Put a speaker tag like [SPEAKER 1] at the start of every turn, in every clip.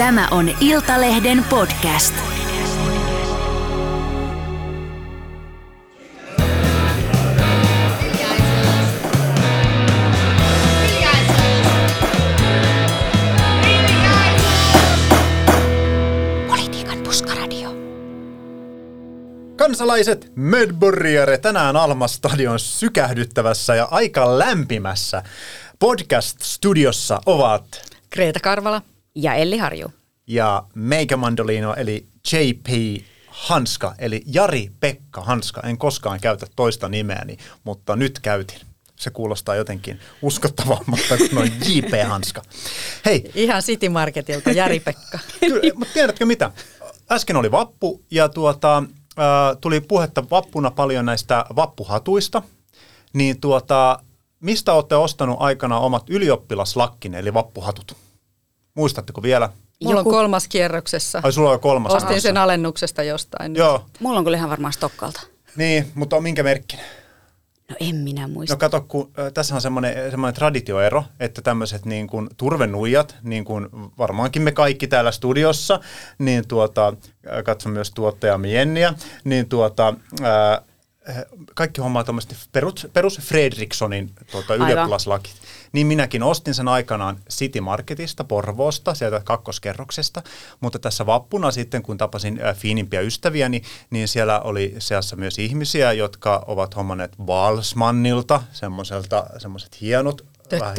[SPEAKER 1] Tämä on Iltalehden podcast.
[SPEAKER 2] Politiikan puskaradio.
[SPEAKER 3] Kansalaiset, Medburgere tänään Alma Stadion sykähdyttävässä ja aika lämpimässä podcast-studiossa ovat
[SPEAKER 4] Kreta Karvala.
[SPEAKER 2] Ja Elli Harju.
[SPEAKER 3] ja Meikä Mandolino eli JP Hanska eli Jari-Pekka Hanska. En koskaan käytä toista nimeäni, mutta nyt käytin. Se kuulostaa jotenkin uskottavammalta kuin noin JP Hanska. Hei,
[SPEAKER 4] Ihan City Marketilta, Jari-Pekka.
[SPEAKER 3] Kyllä, mutta tiedätkö mitä? Äsken oli vappu ja tuota, äh, tuli puhetta vappuna paljon näistä vappuhatuista. Niin tuota, mistä olette ostanut aikana omat ylioppilaslakkin eli vappuhatut? Muistatteko vielä?
[SPEAKER 4] Mulla on kolmas kierroksessa.
[SPEAKER 3] Ai sulla on jo kolmas.
[SPEAKER 4] Ostin
[SPEAKER 3] kanssa.
[SPEAKER 4] sen alennuksesta jostain.
[SPEAKER 3] Joo,
[SPEAKER 2] Mulla on kyllä ihan varmaan Stokkalta.
[SPEAKER 3] niin, mutta on minkä merkkinen?
[SPEAKER 2] No en minä muista.
[SPEAKER 3] No kato, kun äh, tässä on semmoinen, semmoinen traditioero, että tämmöiset niin kuin turvenuijat, niin kuin varmaankin me kaikki täällä studiossa, niin tuota, äh, katson myös tuottajamme Jenniä, niin tuota, ää, kaikki hommaa tuommoista perus, perus Fredrikssonin tuota, ylioppilaslakit. Niin minäkin ostin sen aikanaan City Marketista, Porvoosta, sieltä kakkoskerroksesta, mutta tässä vappuna sitten, kun tapasin äh, fiinimpiä ystäviä, niin, niin siellä oli seassa myös ihmisiä, jotka ovat hommanneet Walsmannilta, semmoiselta, semmoiset hienot,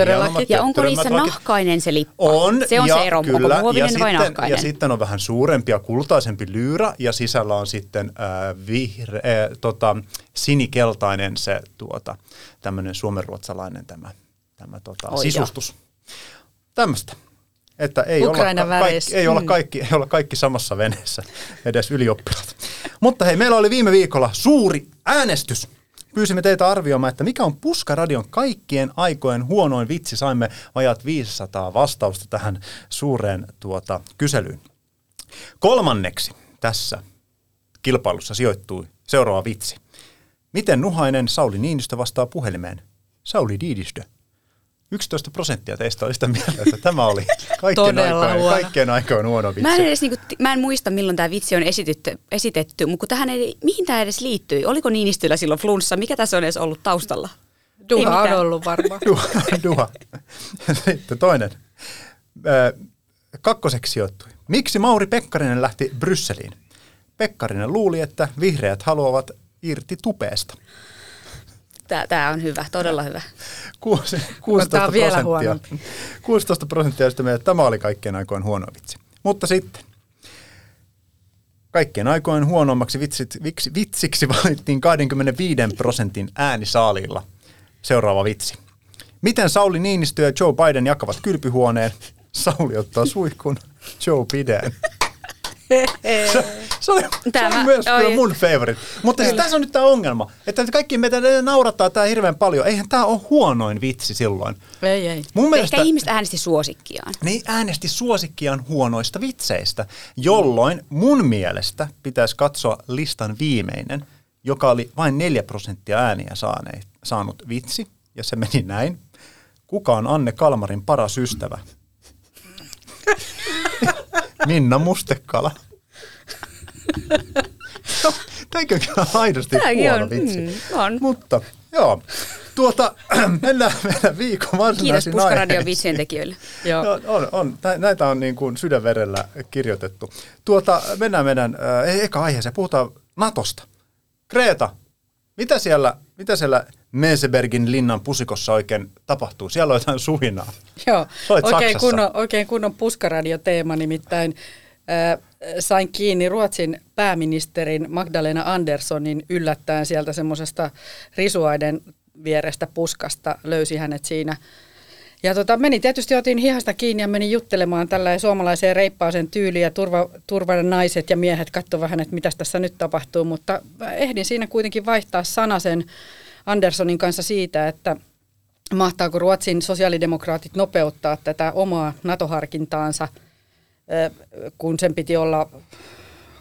[SPEAKER 3] hienommat
[SPEAKER 2] ja onko niissä nahkainen se lippa?
[SPEAKER 3] On,
[SPEAKER 2] Se on
[SPEAKER 3] ja
[SPEAKER 2] se ero,
[SPEAKER 3] kyllä,
[SPEAKER 2] onko muovinen
[SPEAKER 3] ja
[SPEAKER 2] vai
[SPEAKER 3] sitten,
[SPEAKER 2] nahkainen?
[SPEAKER 3] Ja sitten on vähän suurempi ja kultaisempi lyyrä ja sisällä on sitten äh, vihre, äh, tota, sinikeltainen se tuota, tämmöinen suomenruotsalainen tämä, tämä tota,
[SPEAKER 2] Oi
[SPEAKER 3] sisustus. Tämmöistä. Että ei olla, ka- kaikki, ei, olla kaikki, ei olla kaikki samassa veneessä, edes ylioppilaat. Mutta hei, meillä oli viime viikolla suuri äänestys. Pyysimme teitä arvioimaan, että mikä on Puskaradion kaikkien aikojen huonoin vitsi. Saimme vajat 500 vastausta tähän suureen tuota, kyselyyn. Kolmanneksi tässä kilpailussa sijoittui seuraava vitsi. Miten nuhainen Sauli Niinistö vastaa puhelimeen? Sauli Diidistö. 11 prosenttia teistä oli sitä mieltä, että tämä oli kaikkien, aikojen,
[SPEAKER 4] huono.
[SPEAKER 3] kaikkien aikojen huono vitsi.
[SPEAKER 2] Mä en, edes, niinku, ti- mä en muista, milloin tämä vitsi on esitetty, esitetty, mutta tähän ei, mihin tämä edes liittyi? Oliko Niinistöllä silloin flunssa? Mikä tässä on edes ollut taustalla?
[SPEAKER 4] Duha on ollut varmaan.
[SPEAKER 3] Duha, duha. Sitten toinen. Kakkoseksi sijoittui. Miksi Mauri Pekkarinen lähti Brysseliin? Pekkarinen luuli, että vihreät haluavat irti tupeesta.
[SPEAKER 2] Tää on hyvä, todella hyvä.
[SPEAKER 3] Kuusi- 16
[SPEAKER 4] Tää on vielä
[SPEAKER 3] prosenttia.
[SPEAKER 4] huonompi.
[SPEAKER 3] 16 prosenttia sitä mieltä, että tämä oli kaikkien aikojen huono vitsi. Mutta sitten, kaikkien aikojen huonommaksi vitsit, viksi, vitsiksi valittiin 25 prosentin äänisaalilla. Seuraava vitsi. Miten Sauli Niinistö ja Joe Biden jakavat kylpyhuoneen? Sauli ottaa suihkun, Joe pidään. Se, se oli, se
[SPEAKER 2] Tämä-
[SPEAKER 3] oli myös kyllä
[SPEAKER 2] oi.
[SPEAKER 3] mun favorite. Mutta siis tässä on nyt tämä ongelma, että kaikki meitä naurattaa tämä hirveän paljon. Eihän tämä ole huonoin vitsi silloin.
[SPEAKER 4] Ei, ei.
[SPEAKER 3] Mun mielestä
[SPEAKER 2] Ehkä ihmiset äänesti suosikkiaan.
[SPEAKER 3] ne äänesti suosikkiaan huonoista vitseistä, jolloin mun mielestä pitäisi katsoa listan viimeinen, joka oli vain 4 prosenttia ääniä saaneet, saanut vitsi, ja se meni näin. Kuka on Anne Kalmarin paras ystävä? Minna Mustekala. Tämäkö kyllä aidosti
[SPEAKER 2] Tämäkin
[SPEAKER 3] huono
[SPEAKER 2] on,
[SPEAKER 3] vitsi.
[SPEAKER 2] mm, on.
[SPEAKER 3] Mutta joo, tuota, mennään meidän viikon
[SPEAKER 2] Kiitos
[SPEAKER 3] varsinaisiin
[SPEAKER 2] Puskaradion
[SPEAKER 3] aiheisiin.
[SPEAKER 2] vitsien tekijöille.
[SPEAKER 4] Joo.
[SPEAKER 3] No, on, on. Nä- Näitä on niin kuin sydänverellä kirjoitettu. Tuota, mennään meidän äh, eka aiheeseen. Puhutaan Natosta. Kreta, mitä siellä, mitä siellä Mesebergin linnan pusikossa oikein tapahtuu? Siellä on jotain suhinaa.
[SPEAKER 4] Joo, oikein kunnon, oikein kunnon puskaradioteema, nimittäin äh, sain kiinni Ruotsin pääministerin Magdalena Anderssonin yllättäen sieltä semmoisesta risuaiden vierestä puskasta, löysi hänet siinä. Ja tota, meni tietysti, otin hihasta kiinni ja menin juttelemaan tällä suomalaiseen reippaaseen tyyliin ja turva, turvan naiset ja miehet katsoivat vähän, että mitä tässä nyt tapahtuu, mutta ehdin siinä kuitenkin vaihtaa sanasen Anderssonin kanssa siitä, että mahtaako Ruotsin sosiaalidemokraatit nopeuttaa tätä omaa NATO-harkintaansa, kun sen piti olla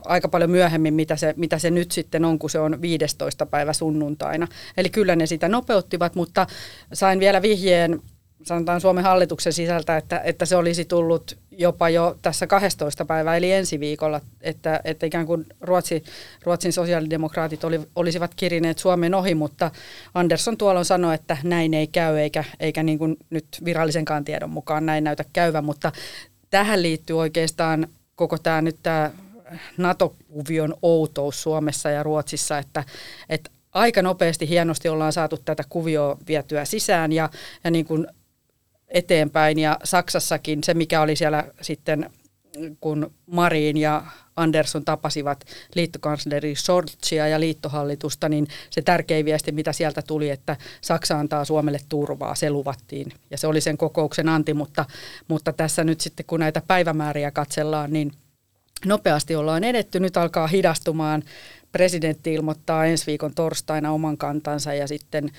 [SPEAKER 4] aika paljon myöhemmin, mitä se, mitä se nyt sitten on, kun se on 15. päivä sunnuntaina. Eli kyllä ne sitä nopeuttivat, mutta sain vielä vihjeen sanotaan Suomen hallituksen sisältä, että, että se olisi tullut jopa jo tässä 12 päivää, eli ensi viikolla, että, että ikään kuin Ruotsi, Ruotsin sosiaalidemokraatit oli, olisivat kirineet Suomen ohi, mutta Andersson tuolloin sanoi, että näin ei käy, eikä, eikä niin kuin nyt virallisenkaan tiedon mukaan näin näytä käyvän, mutta tähän liittyy oikeastaan koko tämä nyt tämä NATO-kuvion outous Suomessa ja Ruotsissa, että, että aika nopeasti hienosti ollaan saatu tätä kuvioa vietyä sisään ja, ja niin kuin eteenpäin. Ja Saksassakin se, mikä oli siellä sitten, kun Marin ja Andersson tapasivat liittokansleri Scholzia ja liittohallitusta, niin se tärkein viesti, mitä sieltä tuli, että Saksa antaa Suomelle turvaa, se luvattiin. Ja se oli sen kokouksen anti, mutta, mutta tässä nyt sitten kun näitä päivämääriä katsellaan, niin nopeasti ollaan edetty. Nyt alkaa hidastumaan. Presidentti ilmoittaa ensi viikon torstaina oman kantansa ja sitten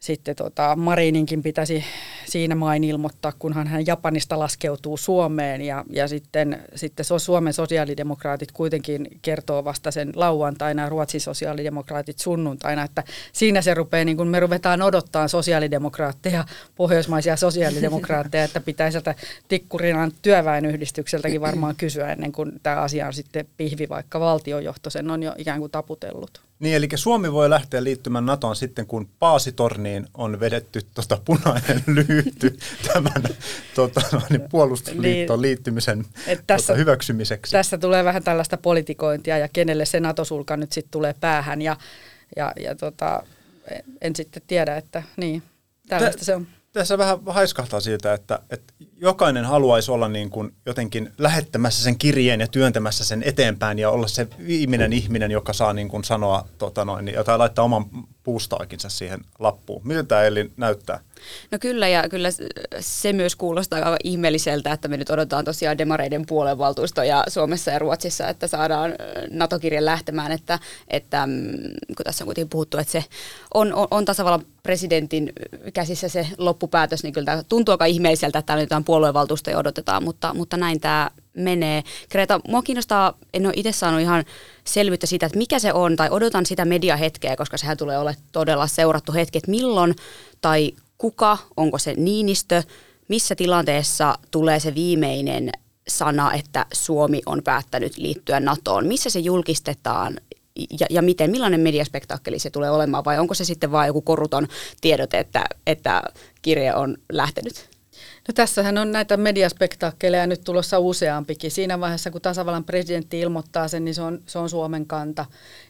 [SPEAKER 4] sitten tota, Marininkin pitäisi siinä main ilmoittaa, kunhan hän Japanista laskeutuu Suomeen ja, ja sitten, sitten Suomen sosiaalidemokraatit kuitenkin kertoo vasta sen lauantaina ja Ruotsin sosiaalidemokraatit sunnuntaina, että siinä se rupeaa, niin kun me ruvetaan odottaa sosiaalidemokraatteja, pohjoismaisia sosiaalidemokraatteja, että pitäisi sieltä Tikkurinan työväenyhdistykseltäkin varmaan kysyä ennen kuin tämä asia on sitten pihvi, vaikka valtiojohto sen on jo ikään kuin taputellut.
[SPEAKER 3] Niin, eli Suomi voi lähteä liittymään NATOon sitten, kun Paasitorniin on vedetty tuota punainen lyyty tämän tuota, niin puolustusliittoon niin, liittymisen tässä, tuota, hyväksymiseksi.
[SPEAKER 4] Tässä tulee vähän tällaista politikointia ja kenelle se NATO-sulka nyt sitten tulee päähän ja, ja, ja tota, en sitten tiedä, että niin, tällaista Tä, se on
[SPEAKER 3] tässä vähän haiskahtaa siitä, että, että jokainen haluaisi olla niin kuin jotenkin lähettämässä sen kirjeen ja työntämässä sen eteenpäin ja olla se viimeinen ihminen, joka saa niin kuin sanoa tota noin, jotain laittaa oman puustaakinsa siihen lappuun. Miten tämä Elli näyttää?
[SPEAKER 2] No kyllä, ja kyllä se myös kuulostaa aivan ihmeelliseltä, että me nyt odotetaan tosiaan demareiden puolenvaltuustoja Suomessa ja Ruotsissa, että saadaan NATO-kirjan lähtemään, että, että mm, kun tässä on kuitenkin puhuttu, että se on, on, on tasavallan presidentin käsissä se loppupäätös, niin kyllä tämä tuntuu aika ihmeelliseltä, että täällä nyt jotain puoluevaltuustoja odotetaan, mutta, mutta näin tämä menee. Kreta, mua kiinnostaa, en ole itse saanut ihan selvyyttä siitä, että mikä se on, tai odotan sitä mediahetkeä, koska sehän tulee olla todella seurattu hetki, että milloin tai kuka, onko se Niinistö, missä tilanteessa tulee se viimeinen sana, että Suomi on päättänyt liittyä NATOon, missä se julkistetaan ja, ja miten, millainen mediaspektaakkeli se tulee olemaan vai onko se sitten vain joku koruton tiedote, että, että kirje on lähtenyt?
[SPEAKER 4] No tässähän on näitä mediaspektaakkeleja nyt tulossa useampikin. Siinä vaiheessa, kun tasavallan presidentti ilmoittaa sen, niin se on, se on Suomen kanta.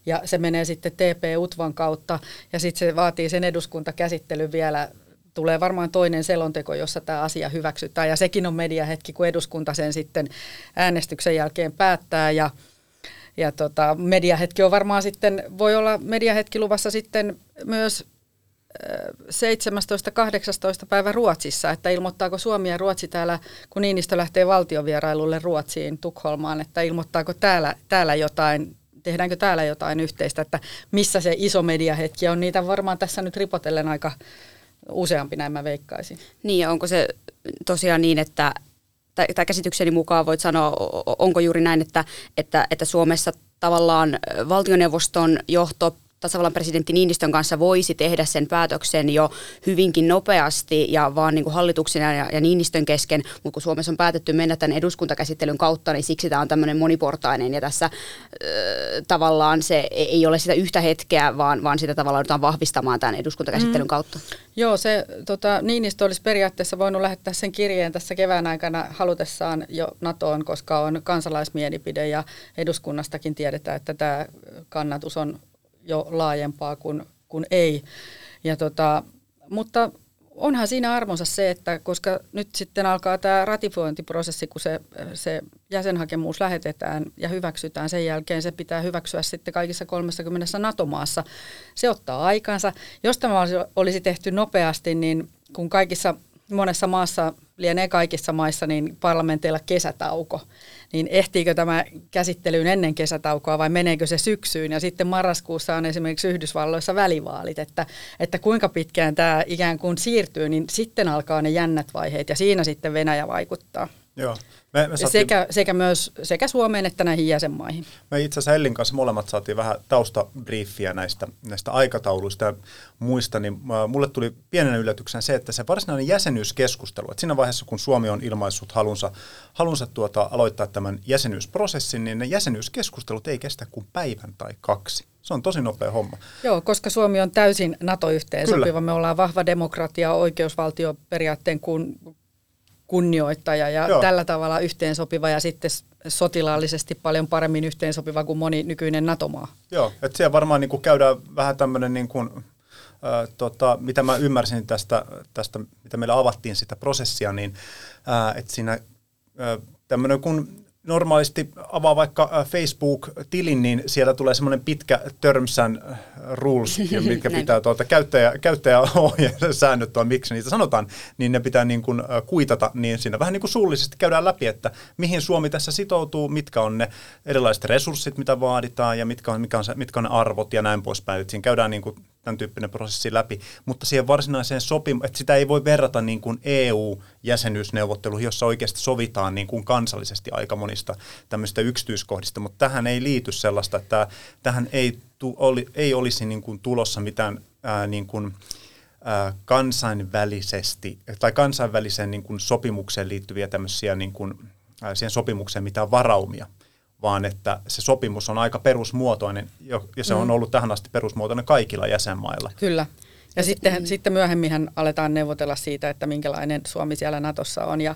[SPEAKER 4] Ja se menee sitten TP-UTVAn kautta ja sitten se vaatii sen eduskuntakäsittelyn vielä tulee varmaan toinen selonteko, jossa tämä asia hyväksytään. Ja sekin on mediahetki, kun eduskunta sen sitten äänestyksen jälkeen päättää. Ja, ja tota, mediahetki on varmaan sitten, voi olla mediahetki luvassa sitten myös 17-18 päivä Ruotsissa, että ilmoittaako Suomi ja Ruotsi täällä, kun Niinistö lähtee valtiovierailulle Ruotsiin, Tukholmaan, että ilmoittaako täällä, täällä jotain, tehdäänkö täällä jotain yhteistä, että missä se iso mediahetki on. Niitä varmaan tässä nyt ripotellen aika useampi, näin mä veikkaisin.
[SPEAKER 2] Niin, onko se tosiaan niin, että tai käsitykseni mukaan voit sanoa, onko juuri näin, että, että, että Suomessa tavallaan valtioneuvoston johto tasavallan presidentti Niinistön kanssa voisi tehdä sen päätöksen jo hyvinkin nopeasti ja vaan niin kuin hallituksen ja, ja Niinistön kesken, mutta kun Suomessa on päätetty mennä tämän eduskuntakäsittelyn kautta, niin siksi tämä on tämmöinen moniportainen ja tässä äh, tavallaan se ei ole sitä yhtä hetkeä, vaan, vaan sitä tavallaan joudutaan vahvistamaan tämän eduskuntakäsittelyn mm. kautta.
[SPEAKER 4] Joo, se tota, Niinistö olisi periaatteessa voinut lähettää sen kirjeen tässä kevään aikana halutessaan jo NATOon, koska on kansalaismielipide ja eduskunnastakin tiedetään, että tämä kannatus on jo laajempaa kuin, kuin ei. Ja tota, mutta onhan siinä armonsa se, että koska nyt sitten alkaa tämä ratifiointiprosessi, kun se, se jäsenhakemus lähetetään ja hyväksytään, sen jälkeen se pitää hyväksyä sitten kaikissa 30 NATO-maassa. Se ottaa aikansa. Jos tämä olisi tehty nopeasti, niin kun kaikissa monessa maassa, lienee kaikissa maissa, niin parlamenteilla kesätauko. Niin ehtiikö tämä käsittelyyn ennen kesätaukoa vai meneekö se syksyyn? Ja sitten marraskuussa on esimerkiksi Yhdysvalloissa välivaalit, että, että kuinka pitkään tämä ikään kuin siirtyy, niin sitten alkaa ne jännät vaiheet ja siinä sitten Venäjä vaikuttaa.
[SPEAKER 3] Joo. Me, me
[SPEAKER 4] saatiin, sekä, sekä, myös, sekä Suomeen että näihin jäsenmaihin.
[SPEAKER 3] Me itse asiassa Ellin kanssa molemmat saatiin vähän taustabriefiä näistä, näistä aikatauluista ja muista, niin mulle tuli pienen yllätyksen se, että se varsinainen jäsenyyskeskustelu, että siinä vaiheessa kun Suomi on ilmaissut halunsa, halunsa tuota, aloittaa tämän jäsenyysprosessin, niin ne jäsenyyskeskustelut ei kestä kuin päivän tai kaksi. Se on tosi nopea homma.
[SPEAKER 4] Joo, koska Suomi on täysin NATO-yhteen sopiva. Me ollaan vahva demokratia, oikeusvaltioperiaatteen kun, kunnioittaja ja Joo. tällä tavalla yhteensopiva ja sitten sotilaallisesti paljon paremmin yhteensopiva kuin moni nykyinen NATO-maa.
[SPEAKER 3] Joo, että siellä varmaan niin kuin käydään vähän tämmöinen, niin kuin, äh, tota, mitä mä ymmärsin tästä, tästä, mitä meillä avattiin sitä prosessia, niin äh, että siinä äh, tämmöinen kun normaalisti avaa vaikka äh, Facebook-tilin, niin siellä tulee semmoinen pitkä terms and rules, mitkä pitää tuota, käyttäjä, käyttäjäohjeen säännöt on, miksi niitä sanotaan, niin ne pitää niin kuin äh, kuitata, niin siinä vähän niin kuin suullisesti käydään läpi, että mihin Suomi tässä sitoutuu, mitkä on ne erilaiset resurssit, mitä vaaditaan ja mitkä on, mitkä on, se, mitkä on ne arvot ja näin poispäin. Siinä käydään niin kuin tämän tyyppinen prosessi läpi, mutta siihen varsinaiseen sopimukseen, että sitä ei voi verrata niin kuin EU-jäsenyysneuvotteluihin, jossa oikeasti sovitaan niin kuin kansallisesti aika monista tämmöistä yksityiskohdista, mutta tähän ei liity sellaista, että tähän ei, tu, oli, ei olisi niin kuin tulossa mitään ää, niin kuin, ää, kansainvälisesti tai kansainväliseen niin kuin sopimukseen liittyviä tämmöisiä niin kuin, ää, siihen sopimukseen mitään varaumia vaan että se sopimus on aika perusmuotoinen, ja se on mm. ollut tähän asti perusmuotoinen kaikilla jäsenmailla.
[SPEAKER 4] Kyllä. Ja sitten, mm. sitten myöhemmin aletaan neuvotella siitä, että minkälainen Suomi siellä Natossa on ja,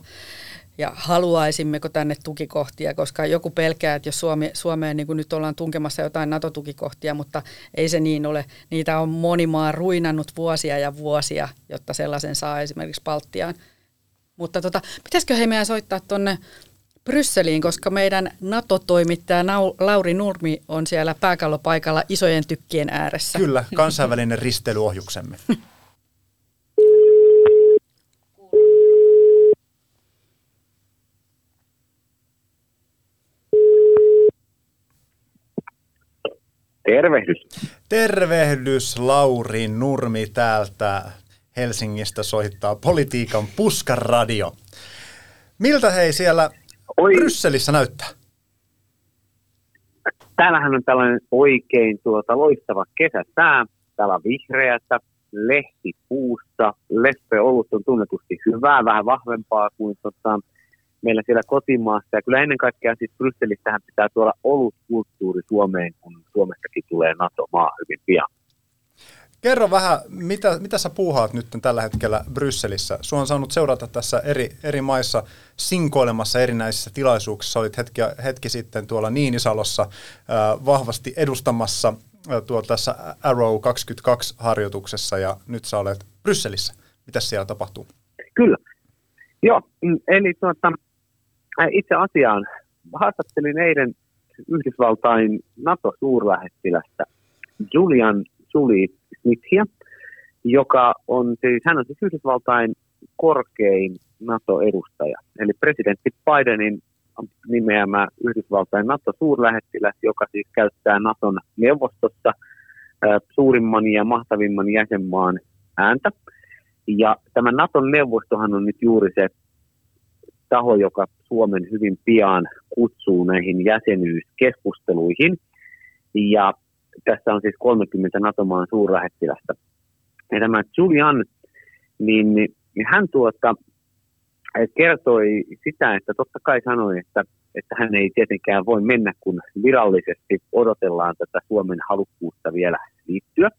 [SPEAKER 4] ja haluaisimmeko tänne tukikohtia, koska joku pelkää, että jos Suomi, Suomeen niin kuin nyt ollaan tunkemassa jotain NATO-tukikohtia, mutta ei se niin ole. Niitä on moni maa ruinannut vuosia ja vuosia, jotta sellaisen saa esimerkiksi Baltiaan. Mutta tota, pitäisikö he meidän soittaa tuonne Brysseliin, koska meidän NATO-toimittaja Lauri Nurmi on siellä pääkallopaikalla isojen tykkien ääressä.
[SPEAKER 3] Kyllä, kansainvälinen risteilyohjuksemme.
[SPEAKER 5] Tervehdys.
[SPEAKER 3] Tervehdys Lauri Nurmi täältä Helsingistä soittaa politiikan puskaradio. Miltä hei siellä Oi. Brysselissä näyttää?
[SPEAKER 5] Täällähän on tällainen oikein tuota loistava kesäsää. Täällä on vihreätä, lehti puussa, leppe olut on tunnetusti hyvää, vähän vahvempaa kuin tota, meillä siellä kotimaassa. Ja kyllä ennen kaikkea siis Brysselissähän pitää tuoda olutkulttuuri Suomeen, kun Suomestakin tulee NATO-maa hyvin pian.
[SPEAKER 3] Kerro vähän, mitä, mitä sä puuhaat nyt tällä hetkellä Brysselissä? Sua on saanut seurata tässä eri, eri maissa sinkoilemassa erinäisissä tilaisuuksissa. Olit hetki, hetki sitten tuolla Niinisalossa äh, vahvasti edustamassa äh, tuolla tässä Arrow 22-harjoituksessa ja nyt sä olet Brysselissä. Mitä siellä tapahtuu?
[SPEAKER 5] Kyllä. Joo, mm, eli tuota, itse asiaan haastattelin eilen Yhdysvaltain NATO-suurlähettilästä Julian Suli Smithia, joka on siis, hän on siis Yhdysvaltain korkein NATO-edustaja. Eli presidentti Bidenin nimeämä Yhdysvaltain NATO-suurlähettiläs, joka siis käyttää NATOn neuvostossa suurimman ja mahtavimman jäsenmaan ääntä. Ja tämä NATOn neuvostohan on nyt juuri se taho, joka Suomen hyvin pian kutsuu näihin jäsenyyskeskusteluihin. Ja tässä on siis 30 NATO-maan suurlähettilästä. Ja tämä Julian, niin, niin hän tuota, kertoi sitä, että totta kai sanoi, että, että hän ei tietenkään voi mennä, kun virallisesti odotellaan tätä Suomen halukkuutta vielä liittyä.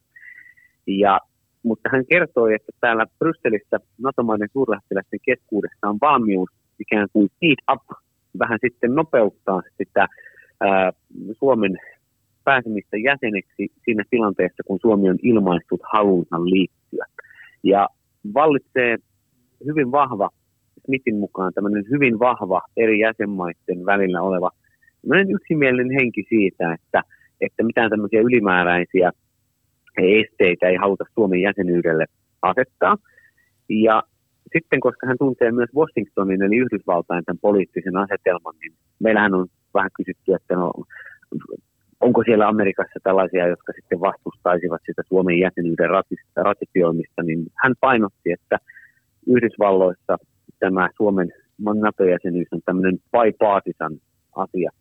[SPEAKER 5] Ja, mutta hän kertoi, että täällä Brysselissä NATO-maiden suurlähettiläisten keskuudessa on valmius ikään kuin speed up, vähän sitten nopeuttaa sitä ää, Suomen pääsemistä jäseneksi siinä tilanteessa, kun Suomi on ilmaistut halunsa liittyä. Ja vallitsee hyvin vahva, Smithin mukaan tämmöinen hyvin vahva eri jäsenmaiden välillä oleva yksimielinen henki siitä, että, että mitään tämmöisiä ylimääräisiä esteitä ei haluta Suomen jäsenyydelle asettaa. Ja sitten, koska hän tuntee myös Washingtonin eli Yhdysvaltain tämän poliittisen asetelman, niin meillähän on vähän kysytty, että no, onko siellä Amerikassa tällaisia, jotka sitten vastustaisivat sitä Suomen jäsenyyden ratifioimista, niin hän painotti, että Yhdysvalloissa tämä Suomen NATO-jäsenyys on tämmöinen bipartisan asia.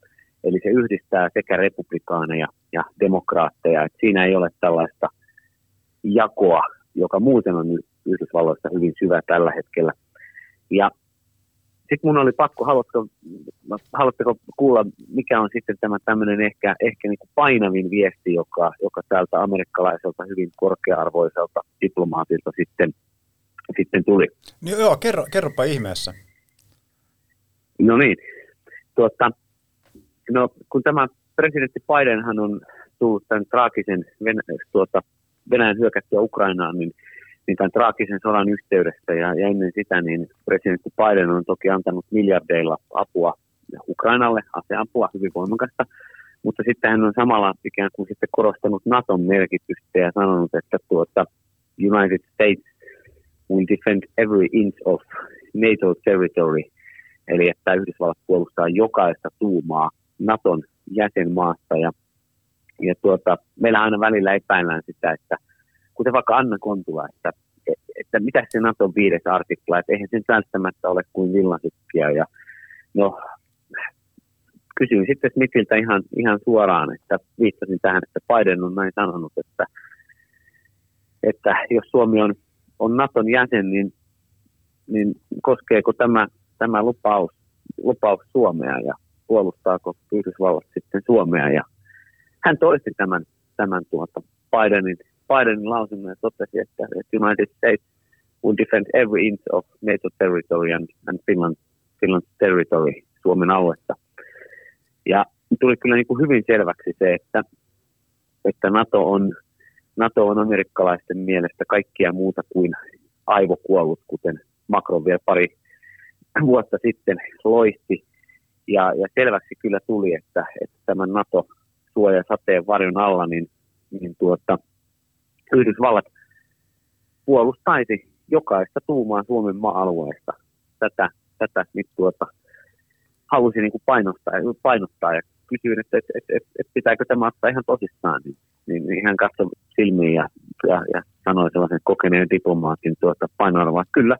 [SPEAKER 5] Eli se yhdistää sekä republikaaneja ja demokraatteja. Et siinä ei ole tällaista jakoa, joka muuten on Yhdysvalloissa hyvin syvä tällä hetkellä. Ja sitten mun oli pakko, haluatko, haluatteko kuulla, mikä on sitten tämä tämmöinen ehkä, ehkä niin kuin painavin viesti, joka, joka täältä amerikkalaiselta hyvin korkea-arvoiselta diplomaatilta sitten, sitten tuli?
[SPEAKER 3] No joo, kerro, kerropa ihmeessä.
[SPEAKER 5] No niin, tuota, no kun tämä presidentti Bidenhan on tullut tämän traagisen Venäjän, tuota, Venäjän hyökättyä Ukrainaan, niin niin tämän traagisen sodan yhteydessä ja, ja ennen sitä, niin presidentti Biden on toki antanut miljardeilla apua Ukrainalle, aseapua hyvin voimakasta, mutta sitten hän on samalla ikään kuin sitten korostanut Naton merkitystä ja sanonut, että tuota, United States will defend every inch of NATO territory, eli että Yhdysvallat puolustaa jokaista tuumaa Naton jäsenmaasta. Ja, ja tuota, meillä aina välillä epäillään sitä, että kuten vaikka Anna Kontula, että, että mitä se Naton viides artikla, että eihän se välttämättä ole kuin villasykkiä. Ja no, kysyin sitten Smithiltä ihan, ihan suoraan, että viittasin tähän, että Biden on näin sanonut, että, että jos Suomi on, on Naton jäsen, niin, niin koskeeko tämä, tämä lupaus, lupaus Suomea ja puolustaako Yhdysvallat sitten Suomea. Ja hän toisti tämän, tämän tuota Bidenin Bidenin lausunnon ja totesi, että, että United States will defend every inch of NATO territory and, and Finland, Finland's territory, Suomen aluetta. Ja tuli kyllä niin kuin hyvin selväksi se, että, että NATO, on, NATO on amerikkalaisten mielestä kaikkia muuta kuin aivokuollut, kuten Macron vielä pari vuotta sitten loisti. Ja, ja selväksi kyllä tuli, että, että tämän NATO-suoja sateen varjon alla, niin, niin tuota, Yhdysvallat puolustaisi jokaista tuumaa Suomen maa-alueesta. Tätä, tätä nyt tuota, halusin niin kuin painostaa, ja kysyin, että, että, että, että, että pitääkö tämä ottaa ihan tosissaan. Niin, niin, niin hän katsoi silmiin ja, ja, ja sanoi sellaisen kokeneen diplomaatin tuota painoarvoa, että kyllä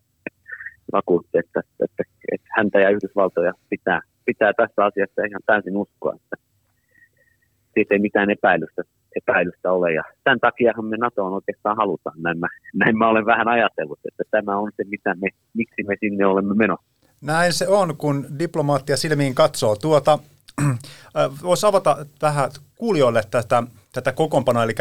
[SPEAKER 5] vakuutti, että, että, että, että häntä ja Yhdysvaltoja pitää, pitää tässä asiassa ihan täysin uskoa, että siitä ei mitään epäilystä epäilystä ole. Ja tämän takiahan me NATOon oikeastaan halutaan. Näin mä, näin mä olen vähän ajatellut, että tämä on se, mitä me, miksi me sinne olemme menossa.
[SPEAKER 3] Näin se on, kun diplomaattia silmiin katsoo. Tuota, Voisi avata tähän kuulijoille tätä, tätä kokoonpanoa, eli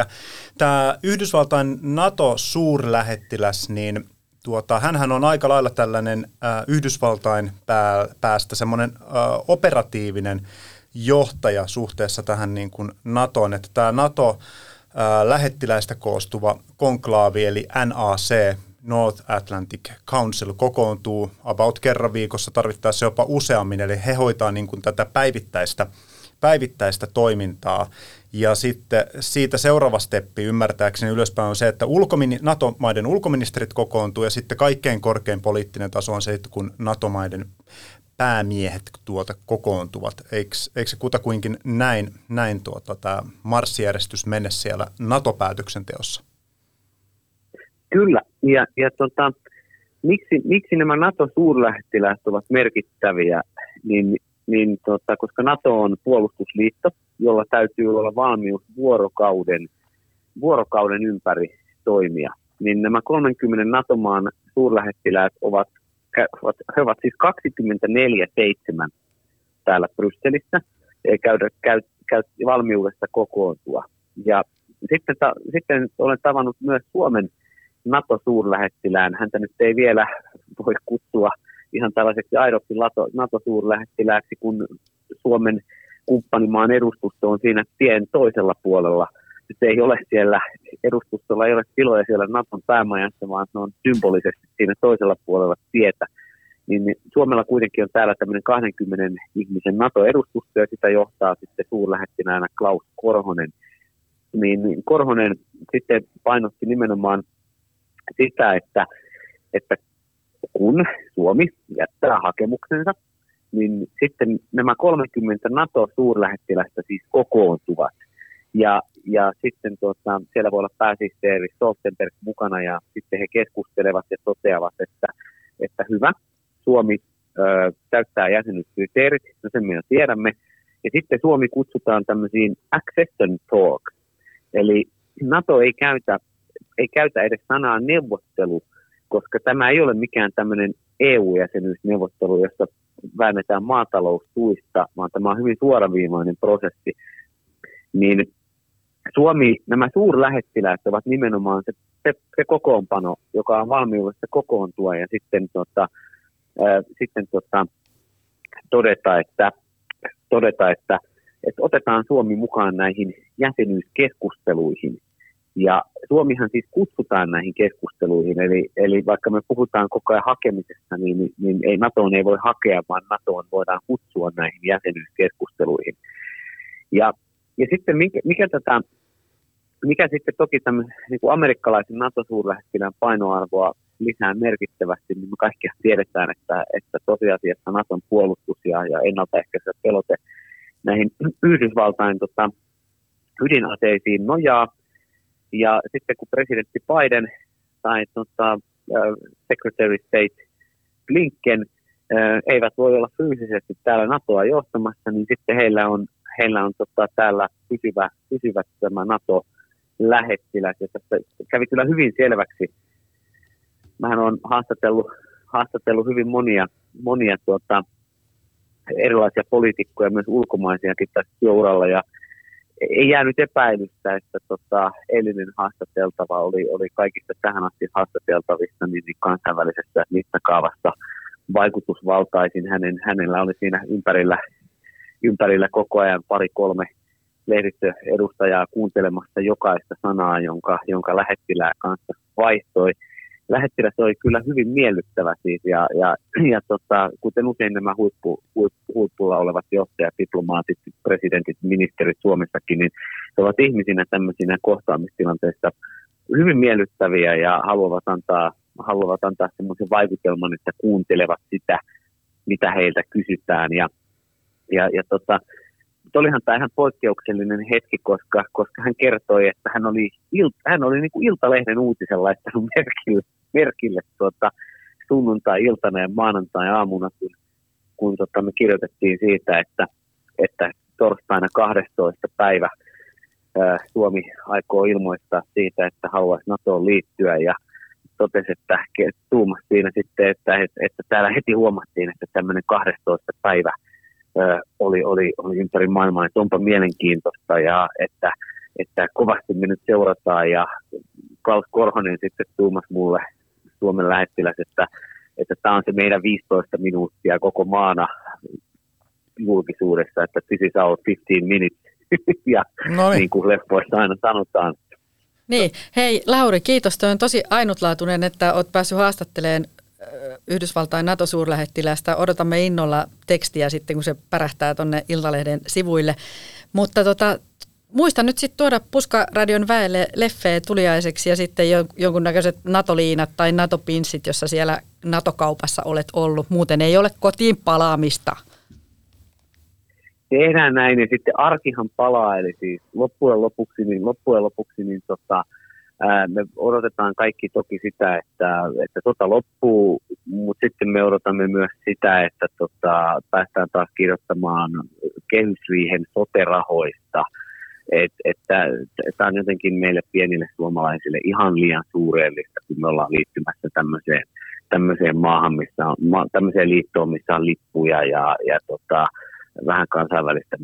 [SPEAKER 3] tämä Yhdysvaltain NATO-suurlähettiläs, niin tuota, hänhän on aika lailla tällainen äh, Yhdysvaltain pää, päästä semmoinen äh, operatiivinen johtaja suhteessa tähän niin kuin NATOon, että tämä NATO lähettiläistä koostuva konklaavi eli NAC, North Atlantic Council, kokoontuu about kerran viikossa tarvittaessa jopa useammin, eli he hoitaa niin kuin tätä päivittäistä, päivittäistä toimintaa. Ja sitten siitä seuraava steppi ymmärtääkseni ylöspäin on se, että ulkomini, NATO-maiden ulkoministerit kokoontuu ja sitten kaikkein korkein poliittinen taso on se, että kun NATO-maiden päämiehet tuota kokoontuvat. Eikö, eikö se kutakuinkin näin, näin tuota, tämä marssijärjestys mene siellä NATO-päätöksenteossa?
[SPEAKER 5] Kyllä, ja, ja tota, miksi, miksi nämä NATO-suurlähettiläät ovat merkittäviä, niin, niin tota, koska NATO on puolustusliitto, jolla täytyy olla valmius vuorokauden, vuorokauden ympäri toimia, niin nämä 30 NATO-maan suurlähettiläät ovat he ovat siis 24-7 täällä Brysselissä käydä, käy, käy valmiudessa kokoontua. Ja sitten, ta, sitten olen tavannut myös Suomen NATO-suurlähettilään. Häntä nyt ei vielä voi kutsua ihan tällaiseksi aidoksi NATO-suurlähettilääksi, kun Suomen kumppanimaan edustusto on siinä tien toisella puolella. Se ei ole siellä, edustustolla ei ole tiloja siellä Naton päämajassa, vaan se on symbolisesti siinä toisella puolella tietä niin Suomella kuitenkin on täällä tämmöinen 20 ihmisen NATO-edustusto ja sitä johtaa sitten suurlähettinäänä Klaus Korhonen. Niin Korhonen sitten painotti nimenomaan sitä, että, että kun Suomi jättää hakemuksensa, niin sitten nämä 30 NATO-suurlähettilästä siis kokoontuvat. Ja, ja sitten tuota, siellä voi olla pääsihteeri Stoltenberg mukana ja sitten he keskustelevat ja toteavat, että, että hyvä, Suomi ö, täyttää jäsenyyskriteerit, no sen me jo tiedämme. Ja sitten Suomi kutsutaan tämmöisiin accession talk, eli NATO ei käytä, ei käytä edes sanaa neuvottelu, koska tämä ei ole mikään tämmöinen EU-jäsenyysneuvottelu, jossa väännetään maataloustuista, vaan tämä on hyvin suoraviimainen prosessi. Niin Suomi, nämä suurlähettiläät ovat nimenomaan se, se, se kokoonpano, joka on valmiudessa kokoontua ja sitten, tota, ää, sitten tota, todeta, että, todeta että, että otetaan Suomi mukaan näihin jäsenyyskeskusteluihin. Ja Suomihan siis kutsutaan näihin keskusteluihin, eli, eli vaikka me puhutaan koko ajan hakemisesta, niin, niin ei NATOon ei voi hakea, vaan NATOon voidaan kutsua näihin jäsenyyskeskusteluihin. Ja, ja sitten mikä, mikä, tätä, mikä sitten toki tämän niin kuin amerikkalaisen NATO-suurlähettilään painoarvoa lisää merkittävästi, niin me kaikki tiedetään, että, että tosiasiassa NATOn puolustus ja, ja ennaltaehkäisevä pelote näihin Yhdysvaltain tota, ydinaseisiin nojaa, ja sitten kun presidentti Biden tai tota, Secretary State Blinken eivät voi olla fyysisesti täällä NATOa johtamassa, niin sitten heillä on, heillä on tota, täällä pysyvä, pysyvä tämä NATO-lähettiläs. Ja tästä kävi kyllä hyvin selväksi. Mähän olen haastatellut, haastatellut hyvin monia, monia tuota, erilaisia poliitikkoja, myös ulkomaisiakin tässä työuralla. Ja ei jäänyt epäilystä, että tota, eilinen haastateltava oli, oli kaikista tähän asti haastateltavista niin, niin kansainvälisessä mittakaavassa vaikutusvaltaisin. Hänen, hänellä oli siinä ympärillä, ympärillä koko ajan pari-kolme lehdistöedustajaa kuuntelemassa jokaista sanaa, jonka, jonka lähettilää kanssa vaihtoi. Lähettiläs oli kyllä hyvin miellyttävä siis ja, ja, ja tota, kuten usein nämä huippu, huippu, huippulla olevat johtajat, diplomaatit, presidentit, ministerit Suomessakin, niin he ovat ihmisinä tämmöisinä kohtaamistilanteissa hyvin miellyttäviä ja haluavat antaa, haluavat antaa semmoisen vaikutelman, että kuuntelevat sitä, mitä heiltä kysytään. Ja, ja, ja tota, olihan tämä ihan poikkeuksellinen hetki, koska, koska hän kertoi, että hän oli, il, hän oli niin kuin Iltalehden uutisen laittanut merkille, merkille tuota, sunnuntai-iltana ja maanantai-aamuna, kun, kun tota, me kirjoitettiin siitä, että, että torstaina 12. päivä ää, Suomi aikoo ilmoittaa siitä, että haluaisi NATOon liittyä ja totesi, että tuumasi siinä sitten, että, että, että täällä heti huomattiin, että tämmöinen 12. päivä – oli, oli, oli ympäri maailmaa, että onpa mielenkiintoista ja että, että kovasti me nyt seurataan ja Klaus Korhonen sitten tuumas mulle Suomen lähettiläs, että, että tämä on se meidän 15 minuuttia koko maana julkisuudessa, että this is our 15 minutes ja no niin. niin kuin leffoissa aina sanotaan.
[SPEAKER 4] Niin, hei Lauri, kiitos. Tuo on tosi ainutlaatuinen, että olet päässyt haastattelemaan Yhdysvaltain NATO-suurlähettilästä. Odotamme innolla tekstiä sitten, kun se pärähtää tuonne Iltalehden sivuille. Mutta tota, muista nyt sitten tuoda Puskaradion väelle leffeä tuliaiseksi ja sitten jonkunnäköiset NATO-liinat tai NATO-pinssit, jossa siellä NATO-kaupassa olet ollut. Muuten ei ole kotiin palaamista.
[SPEAKER 5] Tehdään näin ja sitten arkihan palaa, eli siis loppujen lopuksi, niin, loppujen lopuksi niin tota, me odotetaan kaikki toki sitä, että, että sota loppuu, mutta sitten me odotamme myös sitä, että tota, päästään taas kirjoittamaan kehysriihen soterahoista. Et, tämä on jotenkin meille pienille suomalaisille ihan liian suureellista, kun me ollaan liittymässä tämmöiseen, tämmöiseen maahan, missä on, ma, tämmöiseen liittoon, missä on lippuja ja, ja tota, vähän kansainvälistä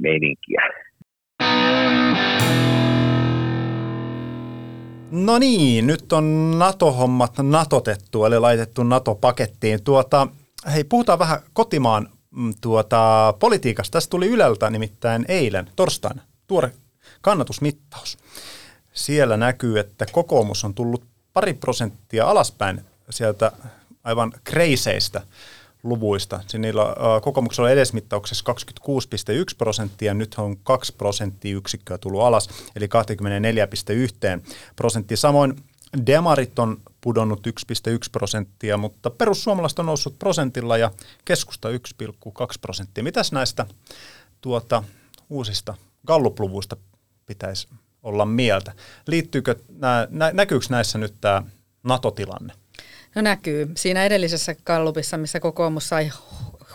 [SPEAKER 5] meininkiä.
[SPEAKER 3] No niin, nyt on NATO-hommat natotettu, eli laitettu NATO-pakettiin. Tuota, hei, puhutaan vähän kotimaan mm, tuota, politiikasta. Tästä tuli Yleltä nimittäin eilen, torstaina, tuore kannatusmittaus. Siellä näkyy, että kokoomus on tullut pari prosenttia alaspäin sieltä aivan kreiseistä luvuista. Siinä niillä kokoomuksella on edesmittauksessa 26,1 prosenttia, nyt on 2 prosenttiyksikköä tullut alas, eli 24,1 prosenttia. Samoin demarit on pudonnut 1,1 prosenttia, mutta perussuomalaiset on noussut prosentilla ja keskusta 1,2 prosenttia. Mitäs näistä tuota, uusista Gallup-luvuista pitäisi olla mieltä? Liittyykö, nä, näkyykö näissä nyt tämä NATO-tilanne?
[SPEAKER 4] No näkyy. Siinä edellisessä kallupissa, missä kokoomus sai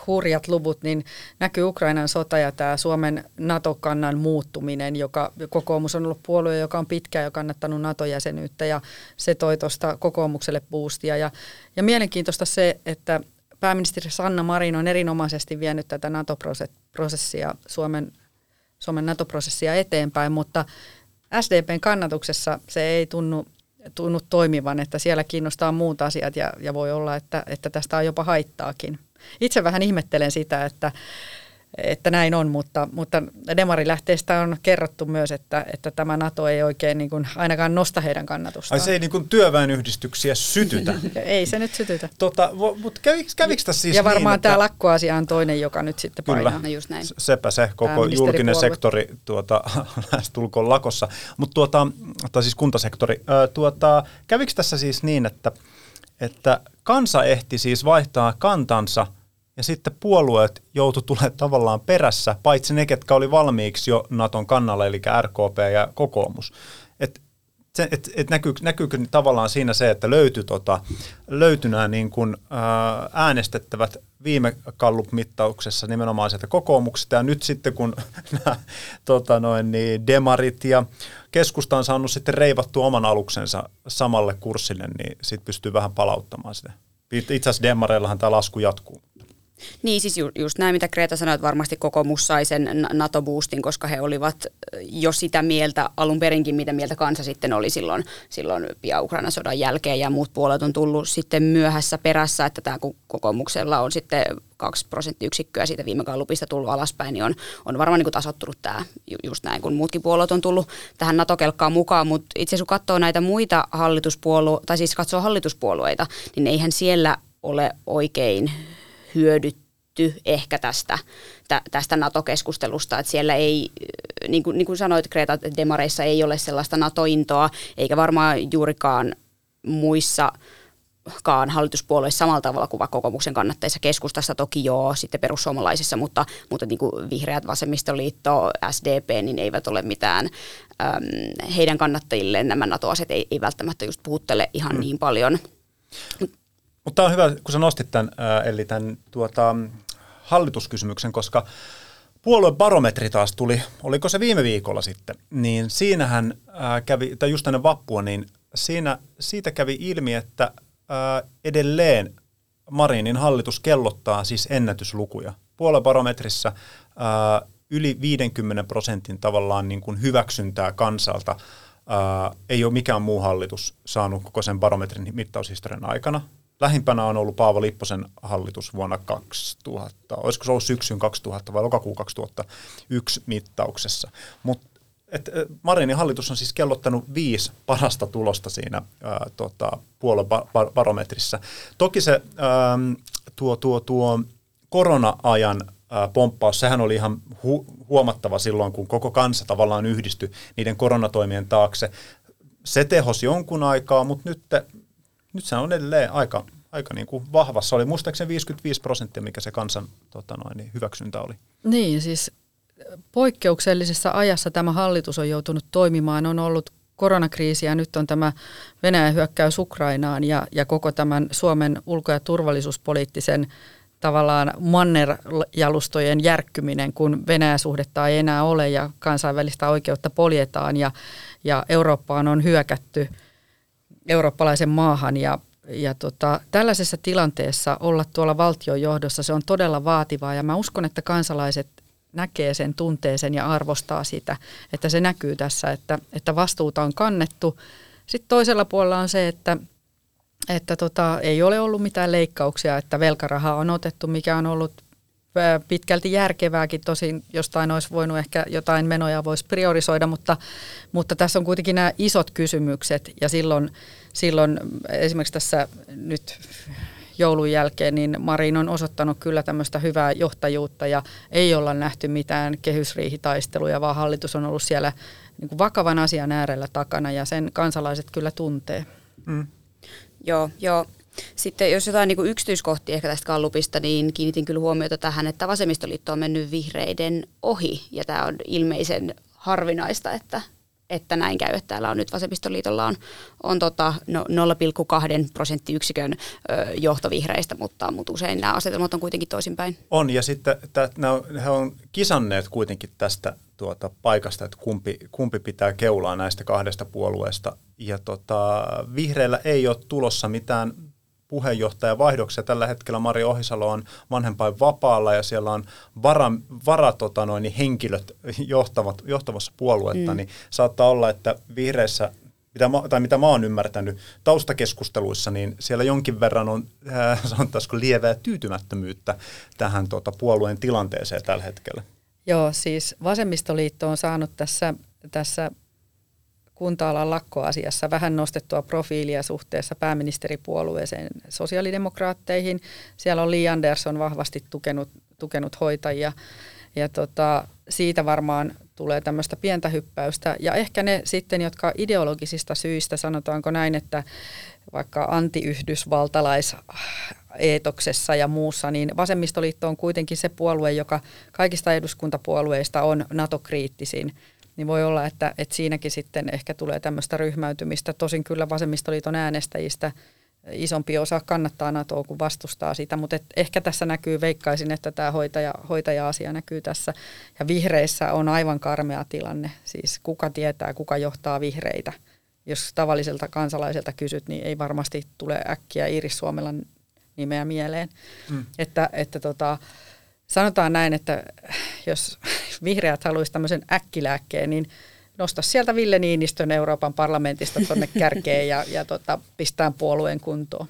[SPEAKER 4] hurjat luvut, niin näkyy Ukrainan sota ja tämä Suomen NATO-kannan muuttuminen, joka kokoomus on ollut puolue, joka on pitkään jo kannattanut NATO-jäsenyyttä ja se toi tuosta kokoomukselle boostia. Ja, ja mielenkiintoista se, että pääministeri Sanna Marin on erinomaisesti vienyt tätä NATO-prosessia, Suomen, Suomen NATO-prosessia eteenpäin, mutta SDPn kannatuksessa se ei tunnu, tunnu toimivan, että siellä kiinnostaa muut asiat ja, ja voi olla, että, että tästä on jopa haittaakin. Itse vähän ihmettelen sitä, että, että näin on, mutta, mutta Demarilähteestä on kerrottu myös, että, että tämä NATO ei oikein niin kuin ainakaan nosta heidän kannatustaan.
[SPEAKER 3] Ai se ei niin kuin työväenyhdistyksiä sytytä?
[SPEAKER 4] ei se nyt sytytä.
[SPEAKER 3] Tota, mutta kävikö, kävikö tässä siis
[SPEAKER 4] Ja varmaan
[SPEAKER 3] niin,
[SPEAKER 4] että... tämä lakkoasia on toinen, joka nyt sitten
[SPEAKER 3] Kyllä.
[SPEAKER 4] painaa.
[SPEAKER 2] No just näin.
[SPEAKER 3] Sepä se, koko julkinen sektori tuota, tulkoon lakossa, mutta tuota, tai siis kuntasektori. Tuota, kävikö tässä siis niin, että, että kansa ehti siis vaihtaa kantansa ja sitten puolueet joutu tulemaan tavallaan perässä, paitsi ne, ketkä oli valmiiksi jo Naton kannalla, eli RKP ja kokoomus. Et, et, et näkyy, näkyykö tavallaan siinä se, että löytyi, tota, löytyi nämä niin kuin, ää, äänestettävät viime Gallup-mittauksessa nimenomaan sieltä kokoomuksesta, ja nyt sitten kun nämä tota noin, niin demarit ja keskusta on saanut sitten reivattua oman aluksensa samalle kurssille, niin sitten pystyy vähän palauttamaan sitä. Itse asiassa demareillahan tämä lasku jatkuu.
[SPEAKER 2] Niin, siis ju, just näin, mitä Kreta sanoi, että varmasti kokoomus sai sen NATO-boostin, koska he olivat jo sitä mieltä alun perinkin, mitä mieltä kansa sitten oli silloin, silloin pian Ukrainan sodan jälkeen, ja muut puolet on tullut sitten myöhässä perässä, että tämä kokoomuksella on sitten kaksi prosenttiyksikköä siitä viime kallupista tullut alaspäin, niin on, on varmaan niin tasottunut tämä just näin, kun muutkin puolueet on tullut tähän NATO-kelkkaan mukaan, mutta itse asiassa kun katsoo näitä muita hallituspuolueita, tai siis katsoo hallituspuolueita, niin eihän siellä ole oikein hyödytty ehkä tästä, tä, tästä NATO-keskustelusta, että siellä ei, niin kuin, niin kuin sanoit Kreta, demareissa ei ole sellaista NATO-intoa, eikä varmaan juurikaan muissa kaan hallituspuolueissa samalla tavalla kuin kokoomuksen kannattajissa keskustassa toki joo, sitten perussuomalaisissa, mutta, mutta niin kuin vihreät, vasemmistoliitto, SDP, niin eivät ole mitään, äm, heidän kannattajilleen nämä NATO-aset ei, ei välttämättä just puhuttele ihan mm. niin paljon.
[SPEAKER 3] Mutta on hyvä, kun sä nostit tämän, eli tämän tuota, hallituskysymyksen, koska puoluebarometri taas tuli, oliko se viime viikolla sitten, niin siinähän kävi, tai just ennen vappua, niin siinä, siitä kävi ilmi, että edelleen Marinin hallitus kellottaa siis ennätyslukuja. Puoluebarometrissa ää, yli 50 prosentin tavallaan niin kuin hyväksyntää kansalta ei ole mikään muu hallitus saanut koko sen barometrin mittaushistorian aikana. Lähimpänä on ollut Paavo Lipposen hallitus vuonna 2000, olisiko se ollut syksyn 2000 vai lokakuun 2001 mittauksessa. Mutta et, Marinin hallitus on siis kellottanut viisi parasta tulosta siinä ää, tota, puoluebarometrissä. Toki se ää, tuo, tuo, tuo korona-ajan ää, pomppaus, sehän oli ihan hu- huomattava silloin, kun koko kansa tavallaan yhdistyi niiden koronatoimien taakse. Se tehosi jonkun aikaa, mutta nyt nyt se on edelleen aika, aika niin kuin vahvassa. Oli muistaakseni 55 prosenttia, mikä se kansan tota noin, niin hyväksyntä oli.
[SPEAKER 4] Niin, siis poikkeuksellisessa ajassa tämä hallitus on joutunut toimimaan. On ollut koronakriisi ja nyt on tämä Venäjän hyökkäys Ukrainaan ja, ja koko tämän Suomen ulko- ja turvallisuuspoliittisen tavallaan mannerjalustojen järkkyminen, kun Venäjä-suhdetta ei enää ole ja kansainvälistä oikeutta poljetaan ja, ja Eurooppaan on hyökätty – eurooppalaisen maahan ja, ja tota, tällaisessa tilanteessa olla tuolla valtiojohdossa, se on todella vaativaa ja mä uskon, että kansalaiset näkee sen, tuntee sen ja arvostaa sitä, että se näkyy tässä, että, että vastuuta on kannettu. Sitten toisella puolella on se, että, että tota, ei ole ollut mitään leikkauksia, että velkarahaa on otettu, mikä on ollut pitkälti järkevääkin, tosin jostain olisi voinut ehkä jotain menoja voisi priorisoida, mutta, mutta tässä on kuitenkin nämä isot kysymykset ja silloin, silloin esimerkiksi tässä nyt joulun jälkeen, niin Marin on osoittanut kyllä tämmöistä hyvää johtajuutta ja ei olla nähty mitään kehysriihitaisteluja, vaan hallitus on ollut siellä niin kuin vakavan asian äärellä takana ja sen kansalaiset kyllä tuntee. Mm.
[SPEAKER 2] Joo, joo. Sitten jos jotain niin yksityiskohtia ehkä tästä kallupista, niin kiinnitin kyllä huomiota tähän, että vasemmistoliitto on mennyt vihreiden ohi. Ja tämä on ilmeisen harvinaista, että että näin käy. Että täällä on nyt vasemmistoliitolla on, on tota, no, 0,2 prosenttiyksikön ö, johto vihreistä, mutta, mutta usein nämä asetelmat on kuitenkin toisinpäin.
[SPEAKER 3] On, ja sitten tä, he on kisanneet kuitenkin tästä tuota, paikasta, että kumpi, kumpi pitää keulaa näistä kahdesta puolueesta. Ja tota, vihreillä ei ole tulossa mitään puheenjohtajavaihdoksia. Tällä hetkellä Mari Ohisalo on vanhempain vapaalla ja siellä on vara, vara tota noin, niin henkilöt johtavat, johtavassa puoluetta, mm. niin saattaa olla, että vihreissä mitä mä, tai mitä mä oon ymmärtänyt taustakeskusteluissa, niin siellä jonkin verran on, äh, lievää tyytymättömyyttä tähän tota, puolueen tilanteeseen tällä hetkellä.
[SPEAKER 4] Joo, siis vasemmistoliitto on saanut tässä, tässä kunta-alan lakkoasiassa vähän nostettua profiilia suhteessa pääministeripuolueeseen sosiaalidemokraatteihin. Siellä on Li Andersson vahvasti tukenut, tukenut hoitajia ja tota, siitä varmaan tulee tämmöistä pientä hyppäystä. Ja ehkä ne sitten, jotka ideologisista syistä, sanotaanko näin, että vaikka anti-yhdysvaltalais eetoksessa ja muussa, niin vasemmistoliitto on kuitenkin se puolue, joka kaikista eduskuntapuolueista on NATO-kriittisin niin voi olla, että, että siinäkin sitten ehkä tulee tämmöistä ryhmäytymistä. Tosin kyllä vasemmistoliiton äänestäjistä isompi osa kannattaa NATOa kuin vastustaa sitä, mutta et ehkä tässä näkyy, veikkaisin, että tämä hoitaja, hoitaja-asia näkyy tässä. Ja vihreissä on aivan karmea tilanne, siis kuka tietää, kuka johtaa vihreitä. Jos tavalliselta kansalaiselta kysyt, niin ei varmasti tule äkkiä Iris Suomelan nimeä mieleen. Mm. Että, että tota, sanotaan näin, että jos vihreät haluaisi tämmöisen äkkilääkkeen, niin nosta sieltä Ville Niinistön Euroopan parlamentista tuonne kärkeen ja, ja tota, pistää puolueen kuntoon.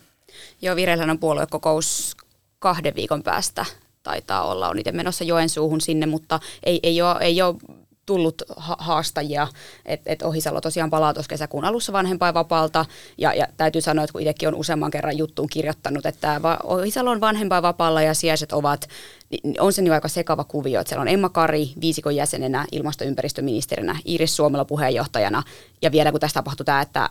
[SPEAKER 2] Joo, Vireillähän on puoluekokous kahden viikon päästä taitaa olla. On itse menossa Joensuuhun sinne, mutta ei, ei, ole, ei ole tullut ha- haastajia, että et Ohisalo tosiaan palaa tuossa kesäkuun alussa vanhempainvapaalta, ja, ja täytyy sanoa, että kun itsekin on useamman kerran juttuun kirjoittanut, että va- Ohisalo on vanhempainvapaalla ja sijaiset ovat, niin on se niin aika sekava kuvio, että siellä on Emma Kari viisikon jäsenenä, ilmastoympäristöministerinä, Iris Suomella puheenjohtajana, ja vielä kun tässä tapahtui tämä, että,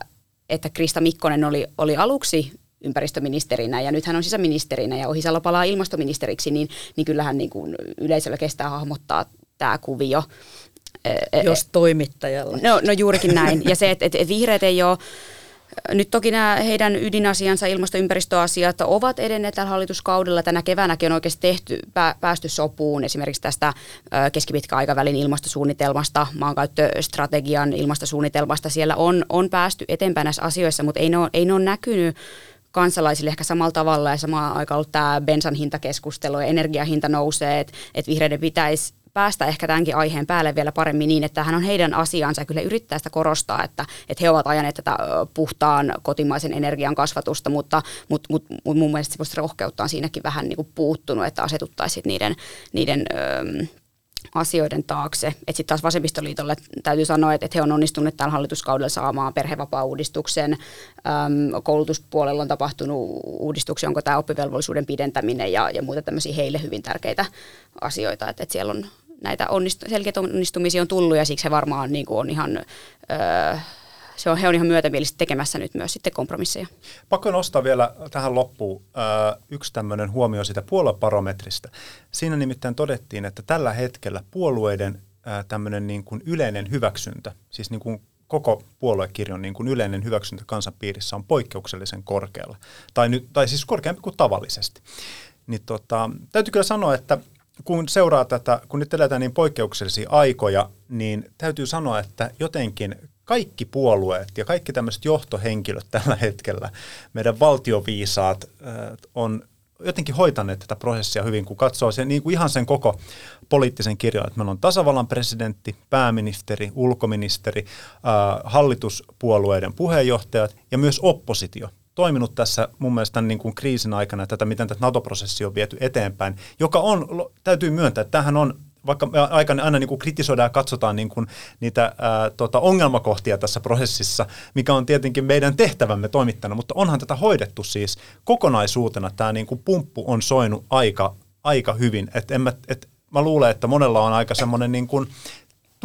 [SPEAKER 2] että Krista Mikkonen oli, oli aluksi ympäristöministerinä ja nyt hän on sisäministerinä ja Ohisalo palaa ilmastoministeriksi, niin, niin kyllähän niin kuin yleisöllä kestää hahmottaa tämä kuvio.
[SPEAKER 4] Jos toimittajalla.
[SPEAKER 2] No, no juurikin näin. Ja se, että, että vihreät ei ole nyt toki nämä heidän ydinasiansa, ilmastoympäristöasiat ovat edenneet tällä hallituskaudella. Tänä keväänäkin on oikeasti tehty, päästy sopuun esimerkiksi tästä keskipitkän aikavälin ilmastosuunnitelmasta, maankäyttöstrategian ilmastosuunnitelmasta. Siellä on, on päästy eteenpäin näissä asioissa, mutta ei ne ole, ei ne ole näkynyt kansalaisille ehkä samalla tavalla ja samaan aikaan ollut tämä bensan hintakeskustelu ja energiahinta nousee, että, että vihreiden pitäisi päästä ehkä tämänkin aiheen päälle vielä paremmin niin, että hän on heidän asiansa kyllä yrittää sitä korostaa, että, että he ovat ajaneet tätä puhtaan kotimaisen energian kasvatusta, mutta, mutta, mutta, mutta mun mielestä se rohkeutta on siinäkin vähän niin kuin puuttunut, että asetuttaisiin niiden, niiden asioiden taakse. Sitten taas vasemmistoliitolle täytyy sanoa, että he on onnistuneet tällä hallituskaudella saamaan perhevapaa-uudistuksen. Öm, koulutuspuolella on tapahtunut uudistuksia, onko tämä oppivelvollisuuden pidentäminen ja, ja muuta tämmöisiä heille hyvin tärkeitä asioita. Että et siellä on näitä onnistu- selkeitä onnistumisia on tullut ja siksi he varmaan niin kuin on ihan... Öö, se on, he on ihan myötämielisesti tekemässä nyt myös sitten kompromisseja.
[SPEAKER 3] Pakko nostaa vielä tähän loppuun äh, yksi tämmöinen huomio sitä puolueparometrista. Siinä nimittäin todettiin, että tällä hetkellä puolueiden äh, tämmöinen niin kuin yleinen hyväksyntä, siis niin kuin koko puoluekirjon niin kuin yleinen hyväksyntä kansanpiirissä on poikkeuksellisen korkealla, tai, nyt, tai siis korkeampi kuin tavallisesti. Niin tota, täytyy kyllä sanoa, että kun seuraa tätä, kun nyt eletään niin poikkeuksellisia aikoja, niin täytyy sanoa, että jotenkin kaikki puolueet ja kaikki tämmöiset johtohenkilöt tällä hetkellä, meidän valtioviisaat on jotenkin hoitaneet tätä prosessia hyvin, kun katsoo sen, niin kuin ihan sen koko poliittisen kirjan, että meillä on tasavallan presidentti, pääministeri, ulkoministeri, hallituspuolueiden puheenjohtajat ja myös oppositio toiminut tässä mun mielestä niin kuin kriisin aikana, tätä miten tätä NATO-prosessi on viety eteenpäin, joka on, täytyy myöntää, että tämähän on vaikka me aina, aina niin kuin kritisoidaan ja katsotaan niin kuin niitä ää, tota, ongelmakohtia tässä prosessissa, mikä on tietenkin meidän tehtävämme toimittana, mutta onhan tätä hoidettu siis kokonaisuutena. Tämä niin kuin pumppu on soinut aika, aika hyvin. Et en mä, et mä luulen, että monella on aika semmoinen niin kuin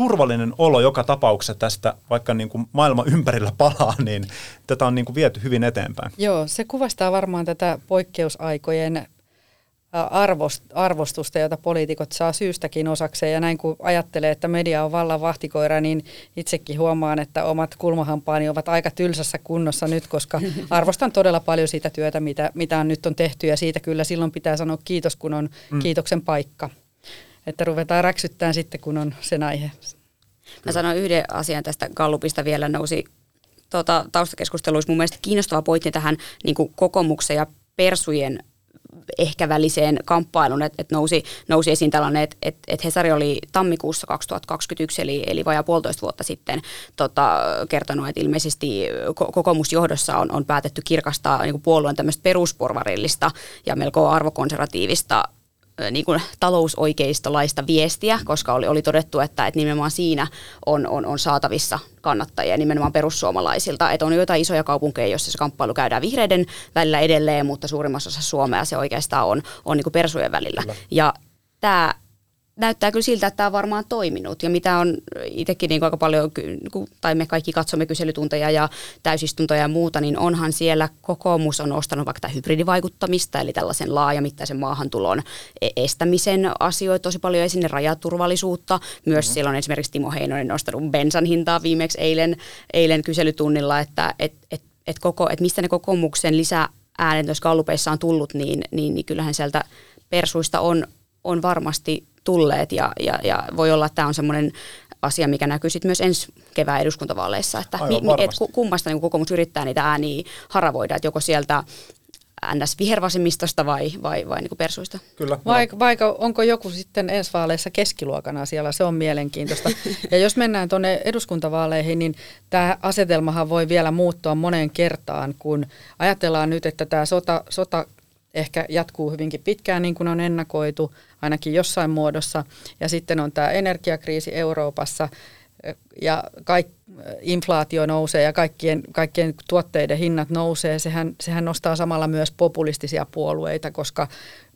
[SPEAKER 3] turvallinen olo joka tapauksessa tästä, vaikka niin kuin maailma ympärillä palaa, niin tätä on niin kuin viety hyvin eteenpäin.
[SPEAKER 4] Joo, se kuvastaa varmaan tätä poikkeusaikojen arvostusta, jota poliitikot saa syystäkin osakseen. Ja näin kun ajattelee, että media on vallan vahtikoira, niin itsekin huomaan, että omat kulmahampaani ovat aika tylsässä kunnossa nyt, koska arvostan todella paljon sitä työtä, mitä, mitä on nyt on tehty. Ja siitä kyllä silloin pitää sanoa kiitos, kun on mm. kiitoksen paikka. Että ruvetaan räksyttämään sitten, kun on sen aihe.
[SPEAKER 2] Mä sanon yhden asian tästä Gallupista vielä nousi tuota, taustakeskusteluissa mun mielestä kiinnostava pointti tähän niin kokoomuksen ja persujen ehkä väliseen kamppailuun, että et nousi, nousi esiin tällainen, että et, et Hesari oli tammikuussa 2021, eli, eli vajaa puolitoista vuotta sitten tota, kertonut, että ilmeisesti kokoomusjohdossa on, on päätetty kirkastaa niin puolueen tämmöistä perusporvarillista ja melko arvokonservatiivista niin kuin talousoikeistolaista viestiä, koska oli, oli todettu, että, että nimenomaan siinä on, on, on saatavissa kannattajia nimenomaan perussuomalaisilta. Että on jotain isoja kaupunkeja, joissa se kamppailu käydään vihreiden välillä edelleen, mutta suurimmassa osassa Suomea se oikeastaan on, on niin kuin persujen välillä. Kyllä. Ja tämä näyttää kyllä siltä, että tämä on varmaan toiminut. Ja mitä on itsekin niin aika paljon, tai me kaikki katsomme kyselytunteja ja täysistuntoja ja muuta, niin onhan siellä kokoomus on ostanut vaikka tämä hybridivaikuttamista, eli tällaisen laajamittaisen maahantulon e- estämisen asioita tosi paljon esine rajaturvallisuutta. Myös mm-hmm. siellä on esimerkiksi Timo Heinonen nostanut bensan hintaa viimeksi eilen, eilen kyselytunnilla, että et, et, et koko, et mistä ne kokoomuksen lisää äänet gallupeissa on tullut, niin, niin, niin kyllähän sieltä persuista on, on varmasti tulleet ja, ja, ja voi olla, että tämä on semmoinen asia, mikä näkyy sitten myös ensi kevään eduskuntavaaleissa, että mi, et kummasta niin kokoomus yrittää niitä ääniä haravoida, että joko sieltä ns. vihervasemmistosta vai, vai, vai niin persuista.
[SPEAKER 4] Kyllä. Vaikka, vaikka onko joku sitten ensi vaaleissa keskiluokana siellä, se on mielenkiintoista. ja jos mennään tuonne eduskuntavaaleihin, niin tämä asetelmahan voi vielä muuttua moneen kertaan, kun ajatellaan nyt, että tämä sota, sota ehkä jatkuu hyvinkin pitkään niin kuin on ennakoitu, ainakin jossain muodossa. Ja sitten on tämä energiakriisi Euroopassa ja kaik, inflaatio nousee ja kaikkien, kaikkien tuotteiden hinnat nousee. Sehän, sehän nostaa samalla myös populistisia puolueita, koska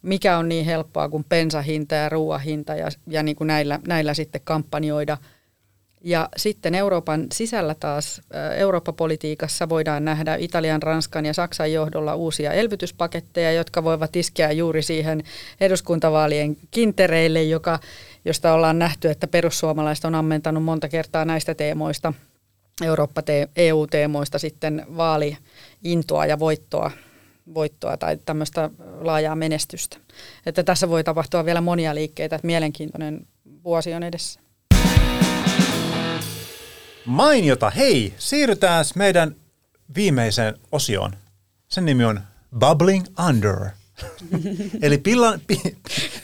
[SPEAKER 4] mikä on niin helppoa kuin pensahinta ja ruoahinta ja, ja niin kuin näillä, näillä sitten kampanjoida – ja sitten Euroopan sisällä taas Eurooppa-politiikassa voidaan nähdä Italian, Ranskan ja Saksan johdolla uusia elvytyspaketteja, jotka voivat iskeä juuri siihen eduskuntavaalien kintereille, joka, josta ollaan nähty, että perussuomalaiset on ammentanut monta kertaa näistä teemoista, Eurooppa-EU-teemoista sitten vaaliintoa ja voittoa voittoa tai tämmöistä laajaa menestystä. Että tässä voi tapahtua vielä monia liikkeitä, että mielenkiintoinen vuosi on edessä.
[SPEAKER 3] Mainiota. Hei, siirrytään meidän viimeiseen osioon. Sen nimi on Bubbling Under. Eli pillan, pi,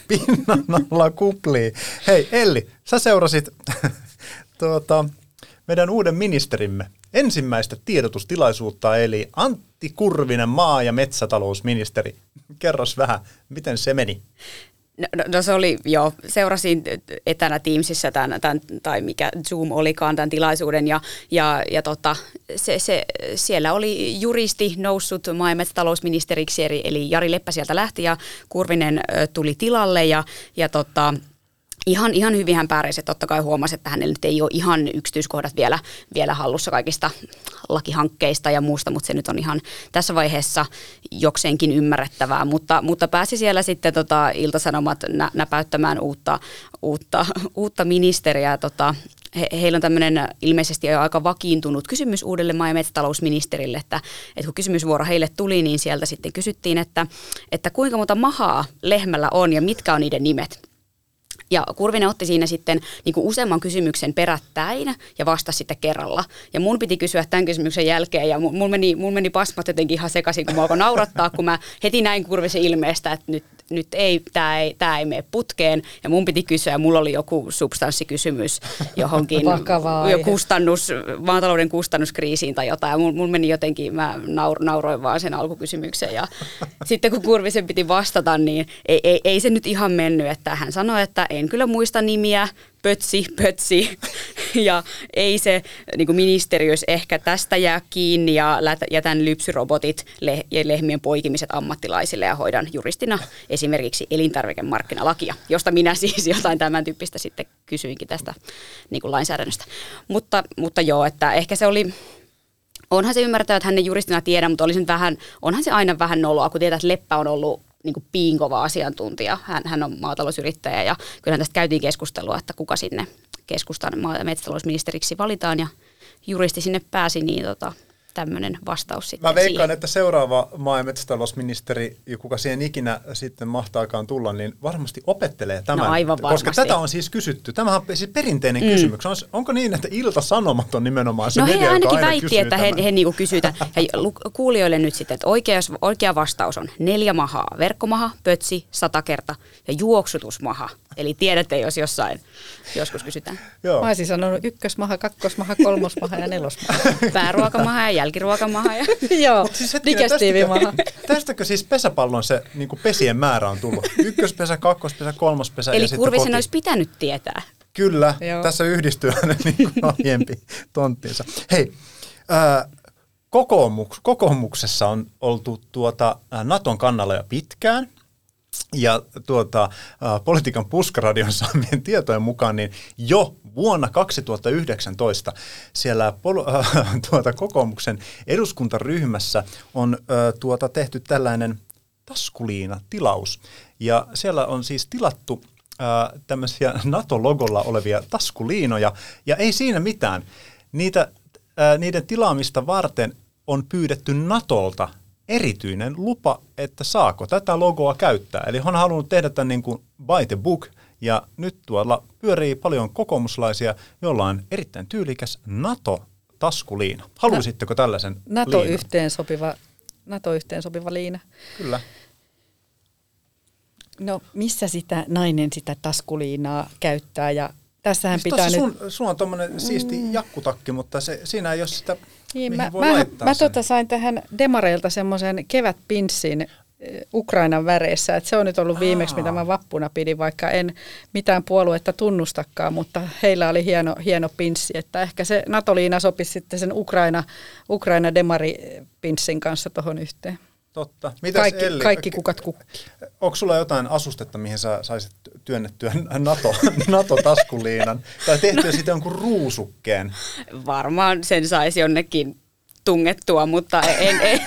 [SPEAKER 3] pinnan alla kuplii. Hei Elli, sä seurasit tuota, meidän uuden ministerimme ensimmäistä tiedotustilaisuutta, eli Antti Kurvinen, maa- ja metsätalousministeri. Kerros vähän, miten se meni?
[SPEAKER 2] No, no, no se oli, joo, seurasin etänä Teamsissa tämän, tämän, tai mikä Zoom olikaan tämän tilaisuuden ja, ja, ja tota, se, se, siellä oli juristi noussut maa- ja metsätalousministeriksi, eli Jari Leppä sieltä lähti ja Kurvinen tuli tilalle ja, ja tota, Ihan, ihan hyvin hän pärjäsi. Totta kai huomasi, että hänellä nyt ei ole ihan yksityiskohdat vielä, vielä hallussa kaikista lakihankkeista ja muusta, mutta se nyt on ihan tässä vaiheessa jokseenkin ymmärrettävää. Mutta, mutta pääsi siellä sitten tota, Iltasanomat nä, näpäyttämään uutta, uutta, uutta ministeriä. Tota, he, heillä on tämmöinen ilmeisesti jo aika vakiintunut kysymys uudelle maa- ja metsätalousministerille, että, että kun kysymysvuoro heille tuli, niin sieltä sitten kysyttiin, että, että kuinka monta mahaa lehmällä on ja mitkä on niiden nimet. Ja Kurvinen otti siinä sitten niin kuin useamman kysymyksen perättäin ja vastasi sitten kerralla. Ja mun piti kysyä tämän kysymyksen jälkeen ja mulla meni, mul meni pasmat jotenkin ihan sekaisin, kun mä alkoin naurattaa, kun mä heti näin Kurvisen ilmeestä, että nyt, nyt ei, tämä ei, tää ei mene putkeen. Ja mun piti kysyä, mulla oli joku substanssikysymys johonkin kustannus, maatalouden kustannuskriisiin tai jotain. Ja mulla mul meni jotenkin, mä naur, nauroin vaan sen alkukysymyksen. Ja sitten kun Kurvisen piti vastata, niin ei, ei, ei se nyt ihan mennyt, että hän sanoi, että en kyllä muista nimiä, pötsi, pötsi, ja ei se niin kuin ministeriössä ehkä tästä jää kiinni ja jätän lypsyrobotit ja lehmien poikimiset ammattilaisille ja hoidan juristina esimerkiksi elintarvikemarkkinalakia, josta minä siis jotain tämän tyyppistä sitten kysyinkin tästä niin kuin lainsäädännöstä. Mutta, mutta joo, että ehkä se oli, onhan se ymmärtää, että hän ei juristina tiedä, mutta olisin vähän, onhan se aina vähän noloa, kun tietää, että Leppä on ollut niin kuin piinkova asiantuntija. Hän, hän on maatalousyrittäjä ja kyllähän tästä käytiin keskustelua, että kuka sinne keskustan maa- ja metsätalousministeriksi valitaan ja juristi sinne pääsi, niin tota, tämmöinen vastaus sitten
[SPEAKER 3] Mä veikkaan,
[SPEAKER 2] siihen.
[SPEAKER 3] että seuraava maa- ja metsätalousministeri, ja kuka siihen ikinä sitten mahtaakaan tulla, niin varmasti opettelee tämän.
[SPEAKER 2] No aivan
[SPEAKER 3] Koska
[SPEAKER 2] varmasti.
[SPEAKER 3] tätä on siis kysytty. Tämä on siis perinteinen mm. kysymys. On, onko niin, että Ilta-Sanomat on nimenomaan se
[SPEAKER 2] No he
[SPEAKER 3] media, joka
[SPEAKER 2] ainakin
[SPEAKER 3] aina
[SPEAKER 2] väitti,
[SPEAKER 3] kysyy
[SPEAKER 2] että he,
[SPEAKER 3] tämän?
[SPEAKER 2] he niinku kysytään. Lu- kuulijoille nyt sitten, että oikea, oikea vastaus on neljä mahaa. Verkkomaha, pötsi, sata kerta ja juoksutusmaha. Eli tiedätte, jos jossain joskus kysytään.
[SPEAKER 3] Joo.
[SPEAKER 4] Mä olisin sanonut ykkösmaha, kakkosmaha, kolmosmaha ja nelosmaha.
[SPEAKER 2] Pääruokamaha ja jälkiruokamaha. Ja
[SPEAKER 4] Joo,
[SPEAKER 3] siis hetkinen,
[SPEAKER 4] digestiivimaha.
[SPEAKER 3] Tästäkö, tästäkö siis pesäpallon se niin pesien määrä on tullut? Ykköspesä, kakkospesä, kolmospesä
[SPEAKER 2] Eli
[SPEAKER 3] ja sitten
[SPEAKER 2] Kurvisen
[SPEAKER 3] koti.
[SPEAKER 2] olisi pitänyt tietää.
[SPEAKER 3] Kyllä,
[SPEAKER 4] Joo.
[SPEAKER 3] tässä yhdistyy hänen niin aiempi tonttinsa. Hei, ää, kokoomuks, kokoomuksessa on oltu tuota, ää, Naton kannalla jo pitkään. Ja tuota, politiikan puskaradion saamien tietojen mukaan, niin jo vuonna 2019 siellä pol- äh, tuota, kokoomuksen eduskuntaryhmässä on äh, tuota, tehty tällainen taskuliina-tilaus. Ja siellä on siis tilattu ää, tämmöisiä NATO-logolla olevia taskuliinoja, ja ei siinä mitään. Niitä, ää, niiden tilaamista varten on pyydetty NATOlta erityinen lupa, että saako tätä logoa käyttää. Eli on halunnut tehdä tämän niin kuin by the book, ja nyt tuolla pyörii paljon kokoomuslaisia, joilla on erittäin tyylikäs NATO-taskuliina. Haluaisitteko tällaisen liinan?
[SPEAKER 4] NATO-yhteen sopiva, NATO-yhteen sopiva liina.
[SPEAKER 3] Kyllä.
[SPEAKER 4] No missä sitä nainen sitä taskuliinaa käyttää ja tässähän
[SPEAKER 3] Siis
[SPEAKER 4] pitää nyt...
[SPEAKER 3] sun, sun on tommonen siisti jakkutakki, mutta se, siinä ei ole sitä,
[SPEAKER 4] Niin,
[SPEAKER 3] mihin
[SPEAKER 4] mä,
[SPEAKER 3] voi
[SPEAKER 4] mä,
[SPEAKER 3] laittaa
[SPEAKER 4] mä
[SPEAKER 3] sen.
[SPEAKER 4] tota sain tähän Demareilta semmoisen kevätpinssin eh, Ukrainan väreissä. Et se on nyt ollut viimeksi, mitä mä vappuna pidin, vaikka en mitään puoluetta tunnustakaan, mutta heillä oli hieno, hieno pinssi, että ehkä se NATO-liina sopisi sitten sen Ukraina, Ukraina Demari-pinssin kanssa tuohon yhteen.
[SPEAKER 3] Totta. Mitäs
[SPEAKER 4] Kaikki,
[SPEAKER 3] Elli,
[SPEAKER 4] kaikki kukat kukki.
[SPEAKER 3] Onko sulla jotain asustetta, mihin sä saisit työnnettyä NATO, NATO-taskuliinan? Tai tehtyä siitä jonkun ruusukkeen?
[SPEAKER 2] Varmaan sen saisi jonnekin tungettua, mutta en, en,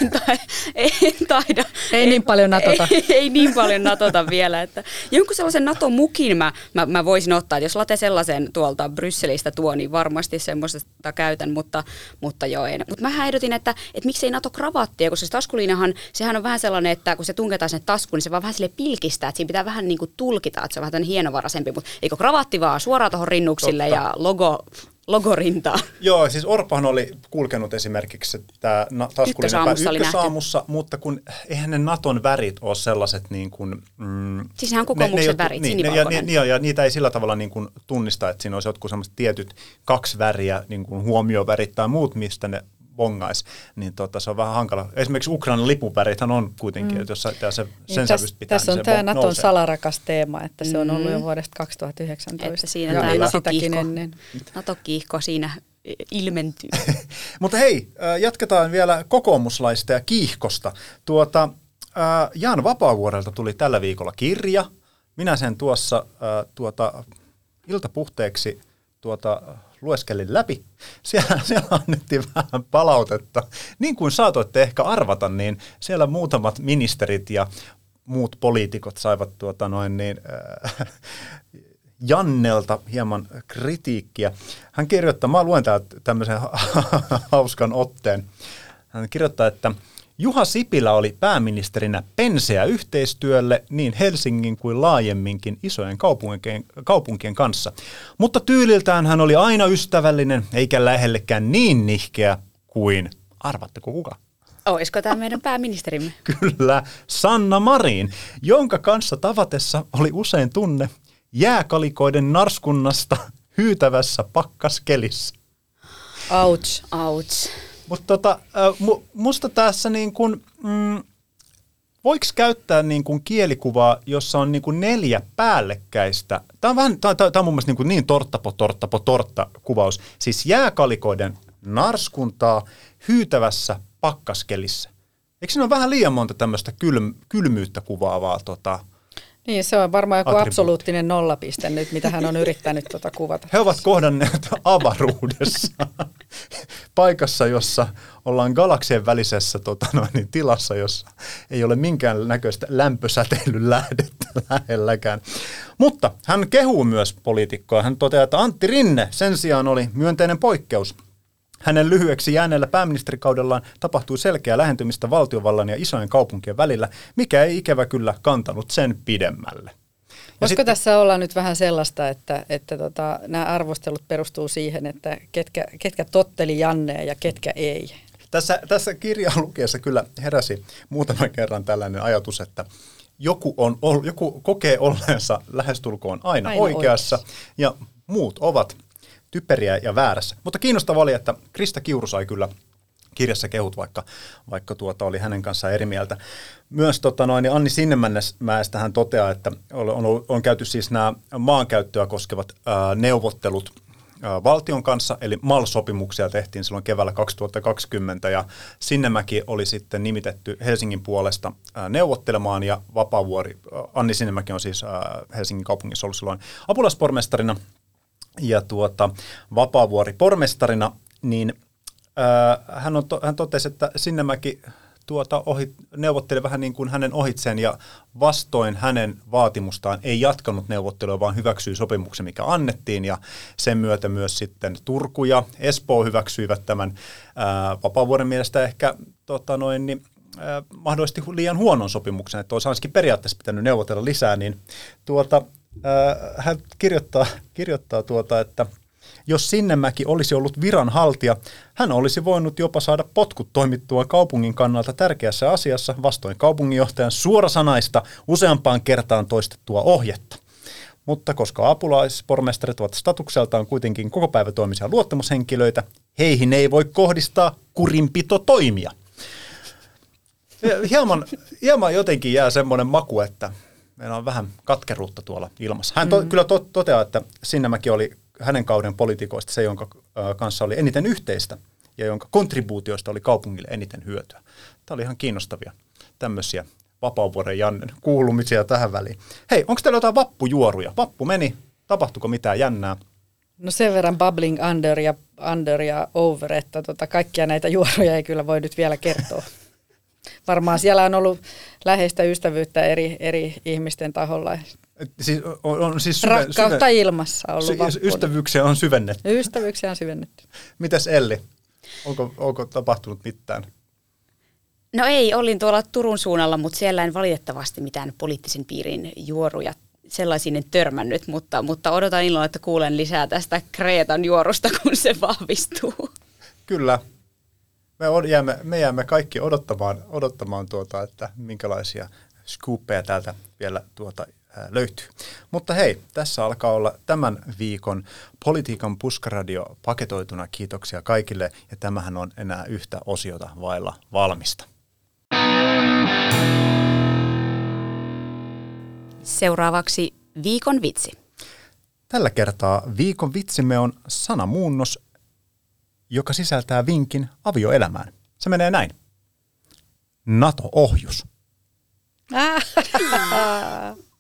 [SPEAKER 2] en, en taida.
[SPEAKER 4] Ei niin paljon natota.
[SPEAKER 2] Ei, ei niin paljon natota vielä. Että jonkun sellaisen NATO-mukin mä, mä, mä voisin ottaa. että Jos late sellaisen tuolta Brysselistä tuo, niin varmasti semmoisesta käytän, mutta, mutta joo ei. Mutta mä ehdotin, että, että miksei NATO-kravattia, koska se taskuliinahan, sehän on vähän sellainen, että kun se tunketaan sinne taskuun, niin se vaan vähän sille pilkistää, että siinä pitää vähän niin kuin tulkita, että se on vähän hienovaraisempi, mutta eikö kravatti vaan suoraan tuohon rinnuksille
[SPEAKER 3] Totta.
[SPEAKER 2] ja logo, logorintaan.
[SPEAKER 3] Joo, siis Orpahan oli kulkenut esimerkiksi tämä
[SPEAKER 2] Ykkösaamussa oli nähty.
[SPEAKER 3] ykkösaamussa, mutta kun eihän ne Naton värit ole sellaiset niin kuin... Mm,
[SPEAKER 2] Siis nehän on kokoomuksen
[SPEAKER 3] ne, ne,
[SPEAKER 2] värit,
[SPEAKER 3] niin, ne, ja,
[SPEAKER 2] sinivalkoinen.
[SPEAKER 3] ja, ja, niitä ei sillä tavalla niin kuin tunnista, että siinä olisi jotkut sellaiset tietyt kaksi väriä, niin kuin huomiovärit tai muut, mistä ne bongais, niin tota, se on vähän hankala. Esimerkiksi Ukrainan lipuvärithän on kuitenkin, mm. että jos sä- tää se, sen
[SPEAKER 4] Niin täs,
[SPEAKER 3] pitää,
[SPEAKER 4] tässä
[SPEAKER 3] niin
[SPEAKER 4] on
[SPEAKER 3] se
[SPEAKER 4] tämä Naton
[SPEAKER 3] nousee.
[SPEAKER 4] salarakas teema, että se on ollut jo
[SPEAKER 2] Mm.
[SPEAKER 4] vuodesta 2019.
[SPEAKER 2] Että siinä
[SPEAKER 4] ja
[SPEAKER 2] tämä
[SPEAKER 4] sitäkin
[SPEAKER 2] NATO-kiihko,
[SPEAKER 4] ennen.
[SPEAKER 2] NATO-kiihko siinä ilmentyy.
[SPEAKER 3] Mutta hei, jatketaan vielä kokoomuslaista ja kiihkosta. Tuota, Jaan Vapaavuorelta tuli tällä viikolla kirja. Minä sen tuossa tuota, iltapuhteeksi tuota, lueskelin läpi. Siellä, siellä annettiin vähän palautetta. Niin kuin saatoitte ehkä arvata, niin siellä muutamat ministerit ja muut poliitikot saivat tuota noin niin, äh, Jannelta hieman kritiikkiä. Hän kirjoittaa, mä luen täältä tämmöisen hauskan otteen. Hän kirjoittaa, että Juha Sipilä oli pääministerinä penseä yhteistyölle niin Helsingin kuin laajemminkin isojen kaupunkien, kaupunkien kanssa. Mutta tyyliltään hän oli aina ystävällinen eikä lähellekään niin nihkeä kuin, arvatteko kuka?
[SPEAKER 2] Olisiko tämä meidän pääministerimme?
[SPEAKER 3] Kyllä, Sanna Marin, jonka kanssa tavatessa oli usein tunne jääkalikoiden narskunnasta hyytävässä pakkaskelissä.
[SPEAKER 4] Ouch.
[SPEAKER 2] Ouch.
[SPEAKER 3] Mutta tota, mu, musta tässä niin kuin, mm, voiko käyttää niin kuin kielikuvaa, jossa on niin kuin neljä päällekkäistä? Tämä on, vähän, tämä, tämä on mun mielestä niin, kuin niin torttapo, torttapo, tortta kuvaus. Siis jääkalikoiden narskuntaa hyytävässä pakkaskelissä. Eikö siinä ole vähän liian monta tämmöistä kylm, kylmyyttä kuvaavaa tota,
[SPEAKER 4] Niin, se on varmaan joku
[SPEAKER 3] Attribuutti.
[SPEAKER 4] absoluuttinen nollapiste nyt, mitä hän on yrittänyt tuota kuvata.
[SPEAKER 3] He ovat kohdanneet avaruudessa paikassa, jossa ollaan galaksien välisessä tota noin, niin tilassa, jossa ei ole minkään näköistä lämpösäteilyn lähdettä lähelläkään. Mutta hän kehuu myös poliitikkoa. Hän toteaa, että Antti Rinne sen sijaan oli myönteinen poikkeus. Hänen lyhyeksi jääneellä pääministerikaudellaan tapahtui selkeä lähentymistä valtiovallan ja isojen kaupunkien välillä, mikä ei ikävä kyllä kantanut sen pidemmälle. Ja
[SPEAKER 4] Voisiko
[SPEAKER 3] sitten-
[SPEAKER 4] tässä olla nyt vähän sellaista, että, että tota, nämä arvostelut perustuu siihen, että ketkä, ketkä totteli Jannea ja ketkä ei?
[SPEAKER 3] Tässä, tässä kirjaa lukiessa kyllä heräsi muutaman kerran tällainen ajatus, että joku, on, joku kokee olleensa lähestulkoon aina,
[SPEAKER 4] Aina
[SPEAKER 3] oikeassa ja muut ovat typeriä ja väärässä. Mutta kiinnostava oli, että Krista Kiuru sai kyllä kirjassa kehut, vaikka, vaikka tuota oli hänen kanssaan eri mieltä. Myös tota noin, niin Anni Sinnemäestä hän toteaa, että on, on, käyty siis nämä maankäyttöä koskevat ää, neuvottelut ää, valtion kanssa, eli MAL-sopimuksia tehtiin silloin keväällä 2020, ja Sinnemäki oli sitten nimitetty Helsingin puolesta ää, neuvottelemaan, ja Vapaavuori, ää, Anni Sinnemäki on siis ää, Helsingin kaupungissa ollut silloin apulaispormestarina, ja tuota, Vapaavuori pormestarina, niin ää, hän, on to, hän totesi, että Sinnemäki tuota, ohi, neuvotteli vähän niin kuin hänen ohitseen ja vastoin hänen vaatimustaan ei jatkanut neuvottelua, vaan hyväksyi sopimuksen, mikä annettiin. Ja sen myötä myös sitten Turku ja Espoo hyväksyivät tämän ää, Vapaavuoren mielestä ehkä tota noin, niin, ää, mahdollisesti liian huonon sopimuksen, että olisi ainakin periaatteessa pitänyt neuvotella lisää, niin tuota, hän kirjoittaa, kirjoittaa tuota, että jos Sinnemäki olisi ollut viranhaltija, hän olisi voinut jopa saada potkut toimittua kaupungin kannalta tärkeässä asiassa vastoin kaupunginjohtajan suorasanaista useampaan kertaan toistettua ohjetta. Mutta koska apulaispormestarit ovat statukseltaan kuitenkin koko päivätoimisia luottamushenkilöitä, heihin ei voi kohdistaa kurinpitotoimia. Hieman, hieman jotenkin jää semmoinen maku, että meillä on vähän katkeruutta tuolla ilmassa. Hän to, mm. kyllä to, toteaa, että Sinnemäki oli hänen kauden poliitikoista se, jonka kanssa oli eniten yhteistä ja jonka kontribuutioista oli kaupungille eniten hyötyä. Tämä oli ihan kiinnostavia tämmöisiä Vapaavuoren Jannen kuulumisia tähän väliin. Hei, onko teillä jotain vappujuoruja? Vappu meni, tapahtuiko mitään jännää?
[SPEAKER 4] No sen verran bubbling under ja, under ja over, että tota, kaikkia näitä juoruja ei kyllä voi nyt vielä kertoa. Varmaan siellä on ollut läheistä ystävyyttä eri, eri ihmisten taholla.
[SPEAKER 3] Et Siis on, on siis
[SPEAKER 4] Rakkautta ilmassa ollut
[SPEAKER 3] sy-
[SPEAKER 4] vappuna.
[SPEAKER 3] ystävyyksiä on syvennetty.
[SPEAKER 4] Ystävyyksiä on syvennetty.
[SPEAKER 3] Mitäs Elli? Onko, onko tapahtunut mitään?
[SPEAKER 2] No ei, olin tuolla Turun suunnalla, mutta siellä en valitettavasti mitään poliittisen piirin juoruja sellaisiin en törmännyt, mutta, mutta odotan ilolla, että kuulen lisää tästä Kreetan juorusta, kun se vahvistuu.
[SPEAKER 3] Kyllä. Me, od- jäämme, me jäämme kaikki odottamaan, odottamaan tuota, että minkälaisia scooppeja täältä vielä tuota, löytyy. Mutta hei, tässä alkaa olla tämän viikon Politiikan puskaradio paketoituna. Kiitoksia kaikille ja tämähän on enää yhtä osiota vailla valmista.
[SPEAKER 2] Seuraavaksi viikon vitsi.
[SPEAKER 3] Tällä kertaa viikon vitsimme on sanamuunnos, joka sisältää vinkin avioelämään. Se menee näin. NATO-ohjus.
[SPEAKER 4] Ah,